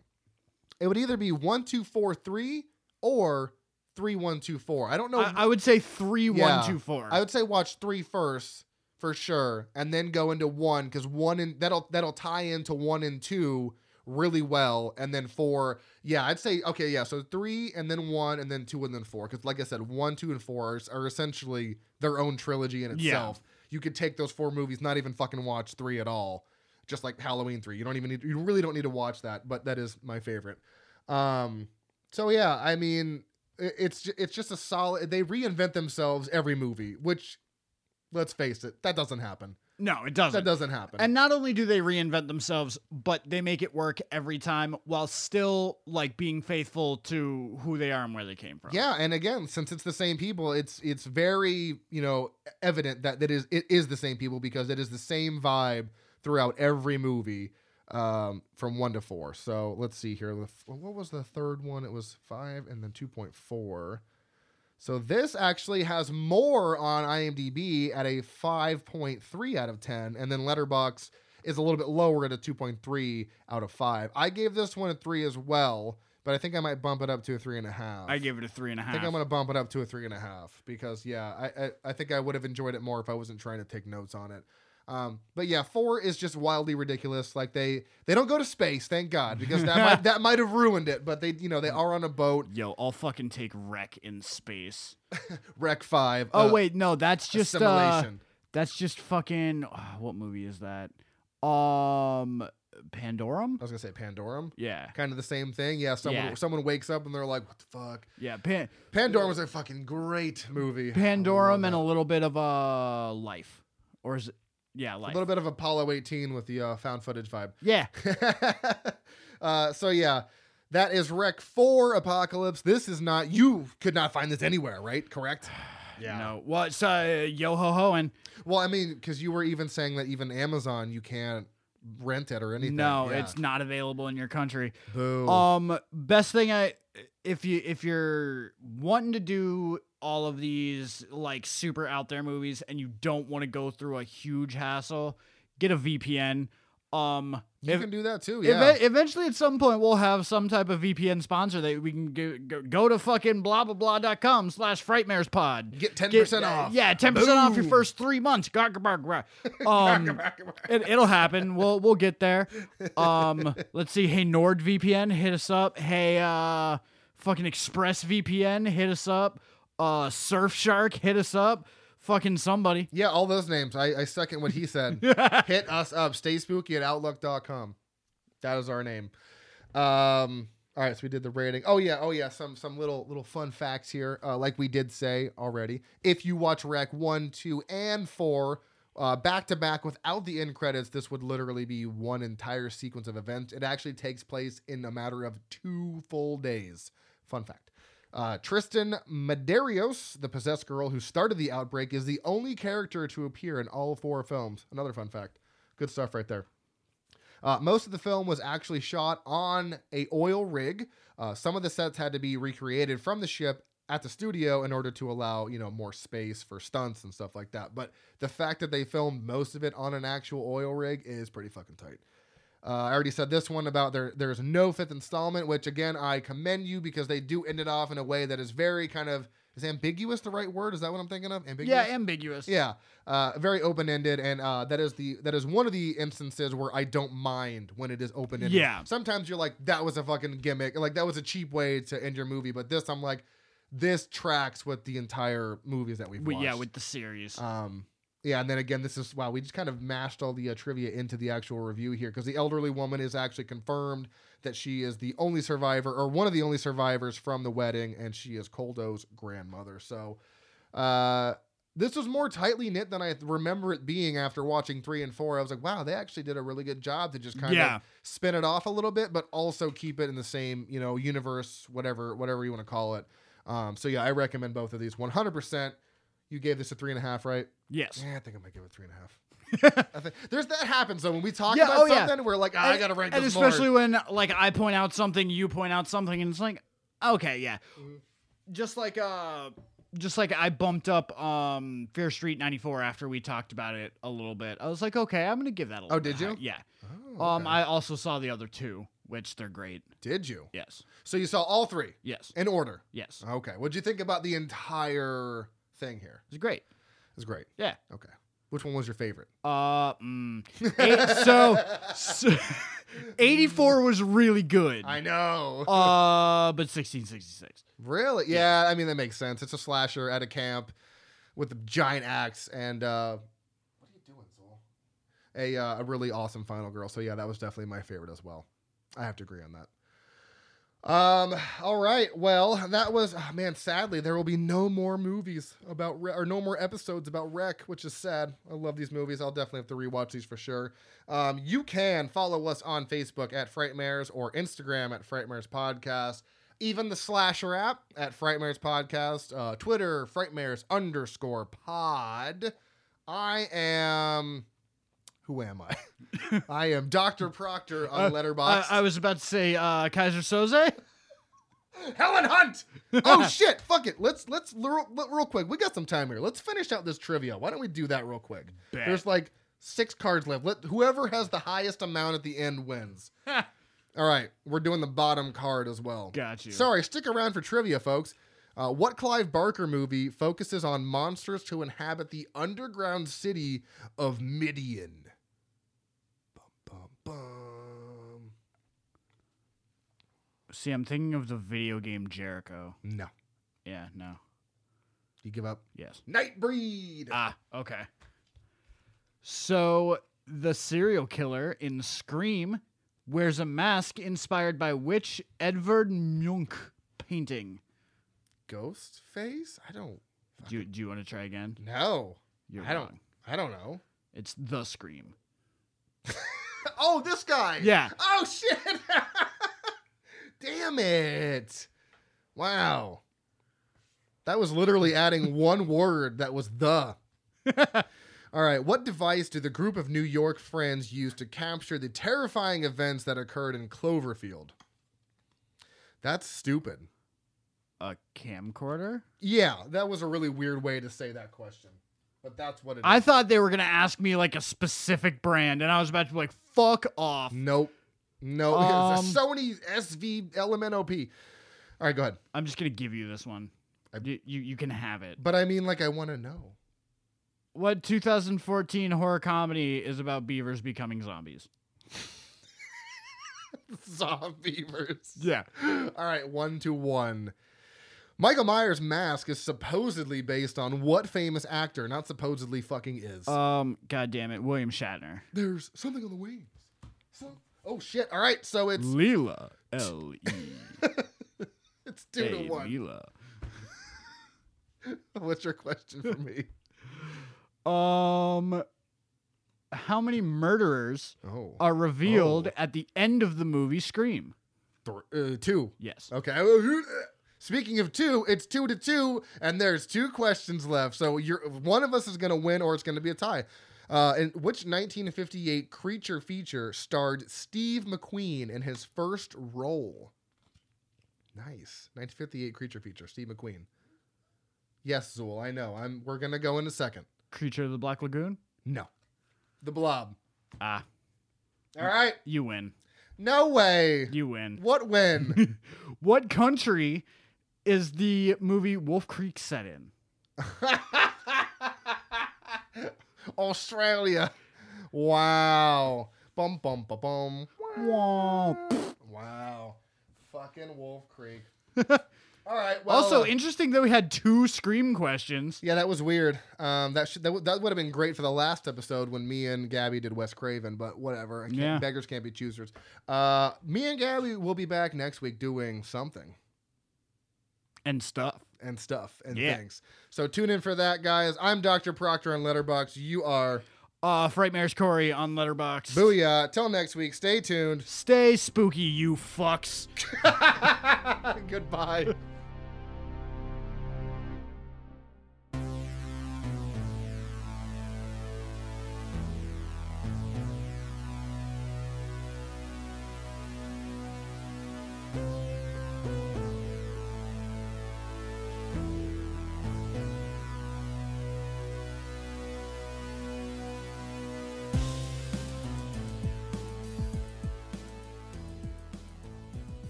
It would either be one, two, four, three, or three, one, two, four. I don't know. I, I would say three Yeah. one two four. I would say watch three first for sure, and then go into one because one and that'll that'll tie into one and two really well, and then four. Yeah, I'd say okay, yeah. So three and then one and then two and then four because like I said, one, two, and four are, are essentially their own trilogy in Yeah. itself. You could take those four movies, not even fucking watch three at all, just like Halloween three. You don't even need, you really don't need to watch that, but that is my favorite. Um, so yeah, I mean, it's it's just a solid. They reinvent themselves every movie, which, let's face it, that doesn't happen. No, it doesn't. That doesn't happen. And not only do they reinvent themselves, but they make it work every time while still like being faithful to who they are and where they came from. yeah, and again, since it's the same people, it's it's very you know evident that that is it is the same people because it is the same vibe throughout every movie um, from one to four. So let's see here. What was the third one? It was five and then two point four. So this actually has more on IMDb at a 5.3 out of 10, and then Letterboxd is a little bit lower at a 2.3 out of 5. I gave this one a 3 as well, but I think I might bump it up to a 3.5. I give it a three and a I half. I think I'm going to bump it up to a 3.5 because, yeah, I, I, I think I would have enjoyed it more if I wasn't trying to take notes on it. Um, but yeah, four is just wildly ridiculous. Like they they don't go to space, thank God, because that might (laughs) that might have ruined it. But they you know they are on a boat, Yo, I'll fucking take Rec in space. (laughs) Rec Five. Oh uh, wait, no, that's just uh, that's just fucking. ah, what movie is that? Um, Pandorum. I was gonna say Pandorum. Yeah, Kind of the same thing. Yeah, someone Yeah. someone wakes up and they're like, "What the fuck?" yeah. Pan- Pandorum was a fucking great movie. Pandorum and a little bit of uh life, or is it? Yeah, a little bit of Apollo 18 with the uh, found footage vibe. Yeah, (laughs) uh, so yeah, that is Rec Four Apocalypse. This is not. You could not find this anywhere, right? Correct. (sighs) Yeah. No, what's uh, yo ho ho and Well, I mean, because you were even saying that even Amazon you can't rent it or anything. no, Yeah. it's not available in your country. Boo. Um, best thing I, if you if you're wanting to do all of these like super out there movies and you don't want to go through a huge hassle, get a VPN. Um, you if- can do that too. Yeah. eventually, at some point, we'll have some type of VPN sponsor that we can go, go, go to fucking blah blah blah.com slash frightmares pod. Get 10% uh, off. Yeah, 10% off your first three months. (laughs) Um, it, it'll happen. We'll we'll get there. Um, let's see. Hey NordVPN, hit us up. Hey, uh, fucking ExpressVPN, hit us up. Uh, Surfshark, hit us up. Fucking somebody. Yeah, all those names. I, I second what he said. (laughs) Hit us up. Stay spooky at outlook.com. That is our name. Um, all right, so we did the rating. Oh yeah, oh yeah, some some little little fun facts here. Uh, like we did say already. If you watch Rec 1, 2, and 4 uh, back to back without the end credits, this would literally be one entire sequence of events. It actually takes place in a matter of two full days. Fun fact. Uh, Tristan Medeiros, the possessed girl who started the outbreak, is the only character to appear in all four films. Another fun fact. Good stuff right there. Uh, most of the film was actually shot on a oil rig. Uh, some of the sets had to be recreated from the ship at the studio in order to allow you know more space for stunts and stuff like that. But the fact that they filmed most of it on an actual oil rig is pretty fucking tight. Uh, I already said this one about there. There's no fifth installment, which again I commend you because they do end it off in a way that is very kind of is ambiguous the right word? Is that what I'm thinking of? Ambiguous. Yeah, ambiguous. Yeah, uh, very open ended, and uh, that is the that is one of the instances where I don't mind when it is open ended. Yeah. Sometimes you're like, that was a fucking gimmick, like that was a cheap way to end your movie. But this, I'm like, this tracks with the entire movies that we've watched. yeah, with the series. Um, yeah, and then again, this is wow. We just kind of mashed all the uh, trivia into the actual review here because the elderly woman is actually confirmed that she is the only survivor or one of the only survivors from the wedding, and she is Koldo's grandmother. So, uh, this was more tightly knit than I remember it being after watching three and four. I was like, wow, they actually did a really good job to just kind Yeah. of spin it off a little bit, but also keep it in the same you know universe, whatever whatever you want to call it. Um, so yeah, I recommend both of these 100. percent You gave this a three and a half, right? yes. Yeah, I think I might give it three and a half. (laughs) I think there's that happens though when we talk Yeah, about oh, yeah. something. We're like, ah, I gotta rank and this especially more. when like I point out something, you point out something, and it's like, okay, yeah. Mhm. Just like uh, just like I bumped up um Fear Street '94 after we talked about it a little bit. I was like, okay, I'm gonna give that a little. Oh, bit did you? high. Yeah. Oh, Um, okay. I also saw the other two, which they're great. did you? Yes. So you saw all three Yes. in order. Yes. Okay. What'd you think about the entire thing here? It's great. It was great. Yeah. Okay. Which one was your favorite? Uh, mm, eight, so, so (laughs) 84 was really good. I know. Uh, (laughs) but 1666. really? Yeah. I mean that makes sense. It's a slasher at a camp with a giant axe and uh, what are you doing? A uh, a really awesome final girl. So yeah, that was definitely my favorite as well. I have to agree on that. Um. All right. Well, that was oh, man. Sadly, there will be no more movies about Re- or no more episodes about Rec, which is sad. I love these movies. I'll definitely have to rewatch these for sure. Um. You can follow us on Facebook at Frightmares or Instagram at Frightmares Podcast. Even the Slasher app at Frightmares Podcast. Uh, Twitter Frightmares underscore Pod. I am. Who am I? (laughs) I am Dr. Proctor on Uh, Letterboxd. I, I was about to say uh, Keyser Söze. (laughs) Helen Hunt. (laughs) Oh shit! Fuck it. Let's let's real, real quick. We got some time here. Let's finish out this trivia. Why don't we do that real quick? Bet. There's like six cards left. Let whoever has the highest amount at the end wins. All right, we're doing the bottom card as well. Got you. Sorry, stick around for trivia, folks. Uh, what Clive Barker movie focuses on monsters to inhabit the underground city of Midian? Bum, bum, bum. See, I'm thinking of the video game Jericho. No, Yeah, no. you give up. Yes. Nightbreed. Ah, okay. So the serial killer in Scream wears a mask inspired by which Edvard Munch painting? Ghost face? I don't Do you, do you want to try again? No. You're I don't. wrong. I don't know. It's the Scream. (laughs) Oh, this guy. Yeah. Oh shit. (laughs) Damn it. Wow. That was literally adding (laughs) one word that was the. (laughs) All right. What device did the group of New York friends use to capture the terrifying events that occurred in Cloverfield? That's stupid. A camcorder? Yeah, that was a really weird way to say that question. But that's what it is. I thought they were gonna ask me like a specific brand, and I was about to be like, "Fuck off." Nope. No, Um, (laughs) it's a Sony SV LMNOP. All right, go ahead. I'm just gonna give you this one. I- You, you you can have it. But I mean, like, I want to know. What 2014 horror comedy is about beavers becoming zombies? (laughs) Zombeavers. Yeah. All right, one to one. Michael Myers' mask is supposedly based on what famous actor? Not supposedly fucking is. Um. God damn it, William Shatner. There's something on the wings. So, oh shit! All right, so it's Leela. L E. (laughs) it's two to Hey, one. Leela. (laughs) What's your question for me? (laughs) Um. How many murderers Oh, are revealed Oh. at the end of the movie Scream? th- uh, two. Yes. Okay. uh, Speaking of two, it's two to two, and there's two questions left. So you're one of us is going to win, or it's going to be a tie. Uh, and which 1958 creature feature starred Steve McQueen in his first role? Nice, 1958 creature feature, Steve McQueen. Yes, Zool, I know. I'm. We're gonna go in a second. Creature of the Black Lagoon. No, The Blob. Ah, All right. you win. No way. You win. What win? (laughs) what country is the movie Wolf Creek set in? (laughs) Australia. Wow. Bum bum bum bum. Wah. Wow. Fucking Wolf Creek. (laughs) All right. Well, also uh, interesting that we had two Scream questions. yeah, that was weird. Um, that should, that, w- that would have been great for the last episode when me and Gabby did Wes Craven, but whatever. I can't, Yeah. Beggars can't be choosers. Uh, me and Gabby will be back next week doing something And stuff. And stuff and Yeah. things. So tune in for that, guys. I'm Dr. Proctor on Letterboxd. You are Uh, Frightmares Corey on Letterboxd. Booyah. Till next week. Stay tuned. Stay spooky, you fucks. (laughs) Goodbye.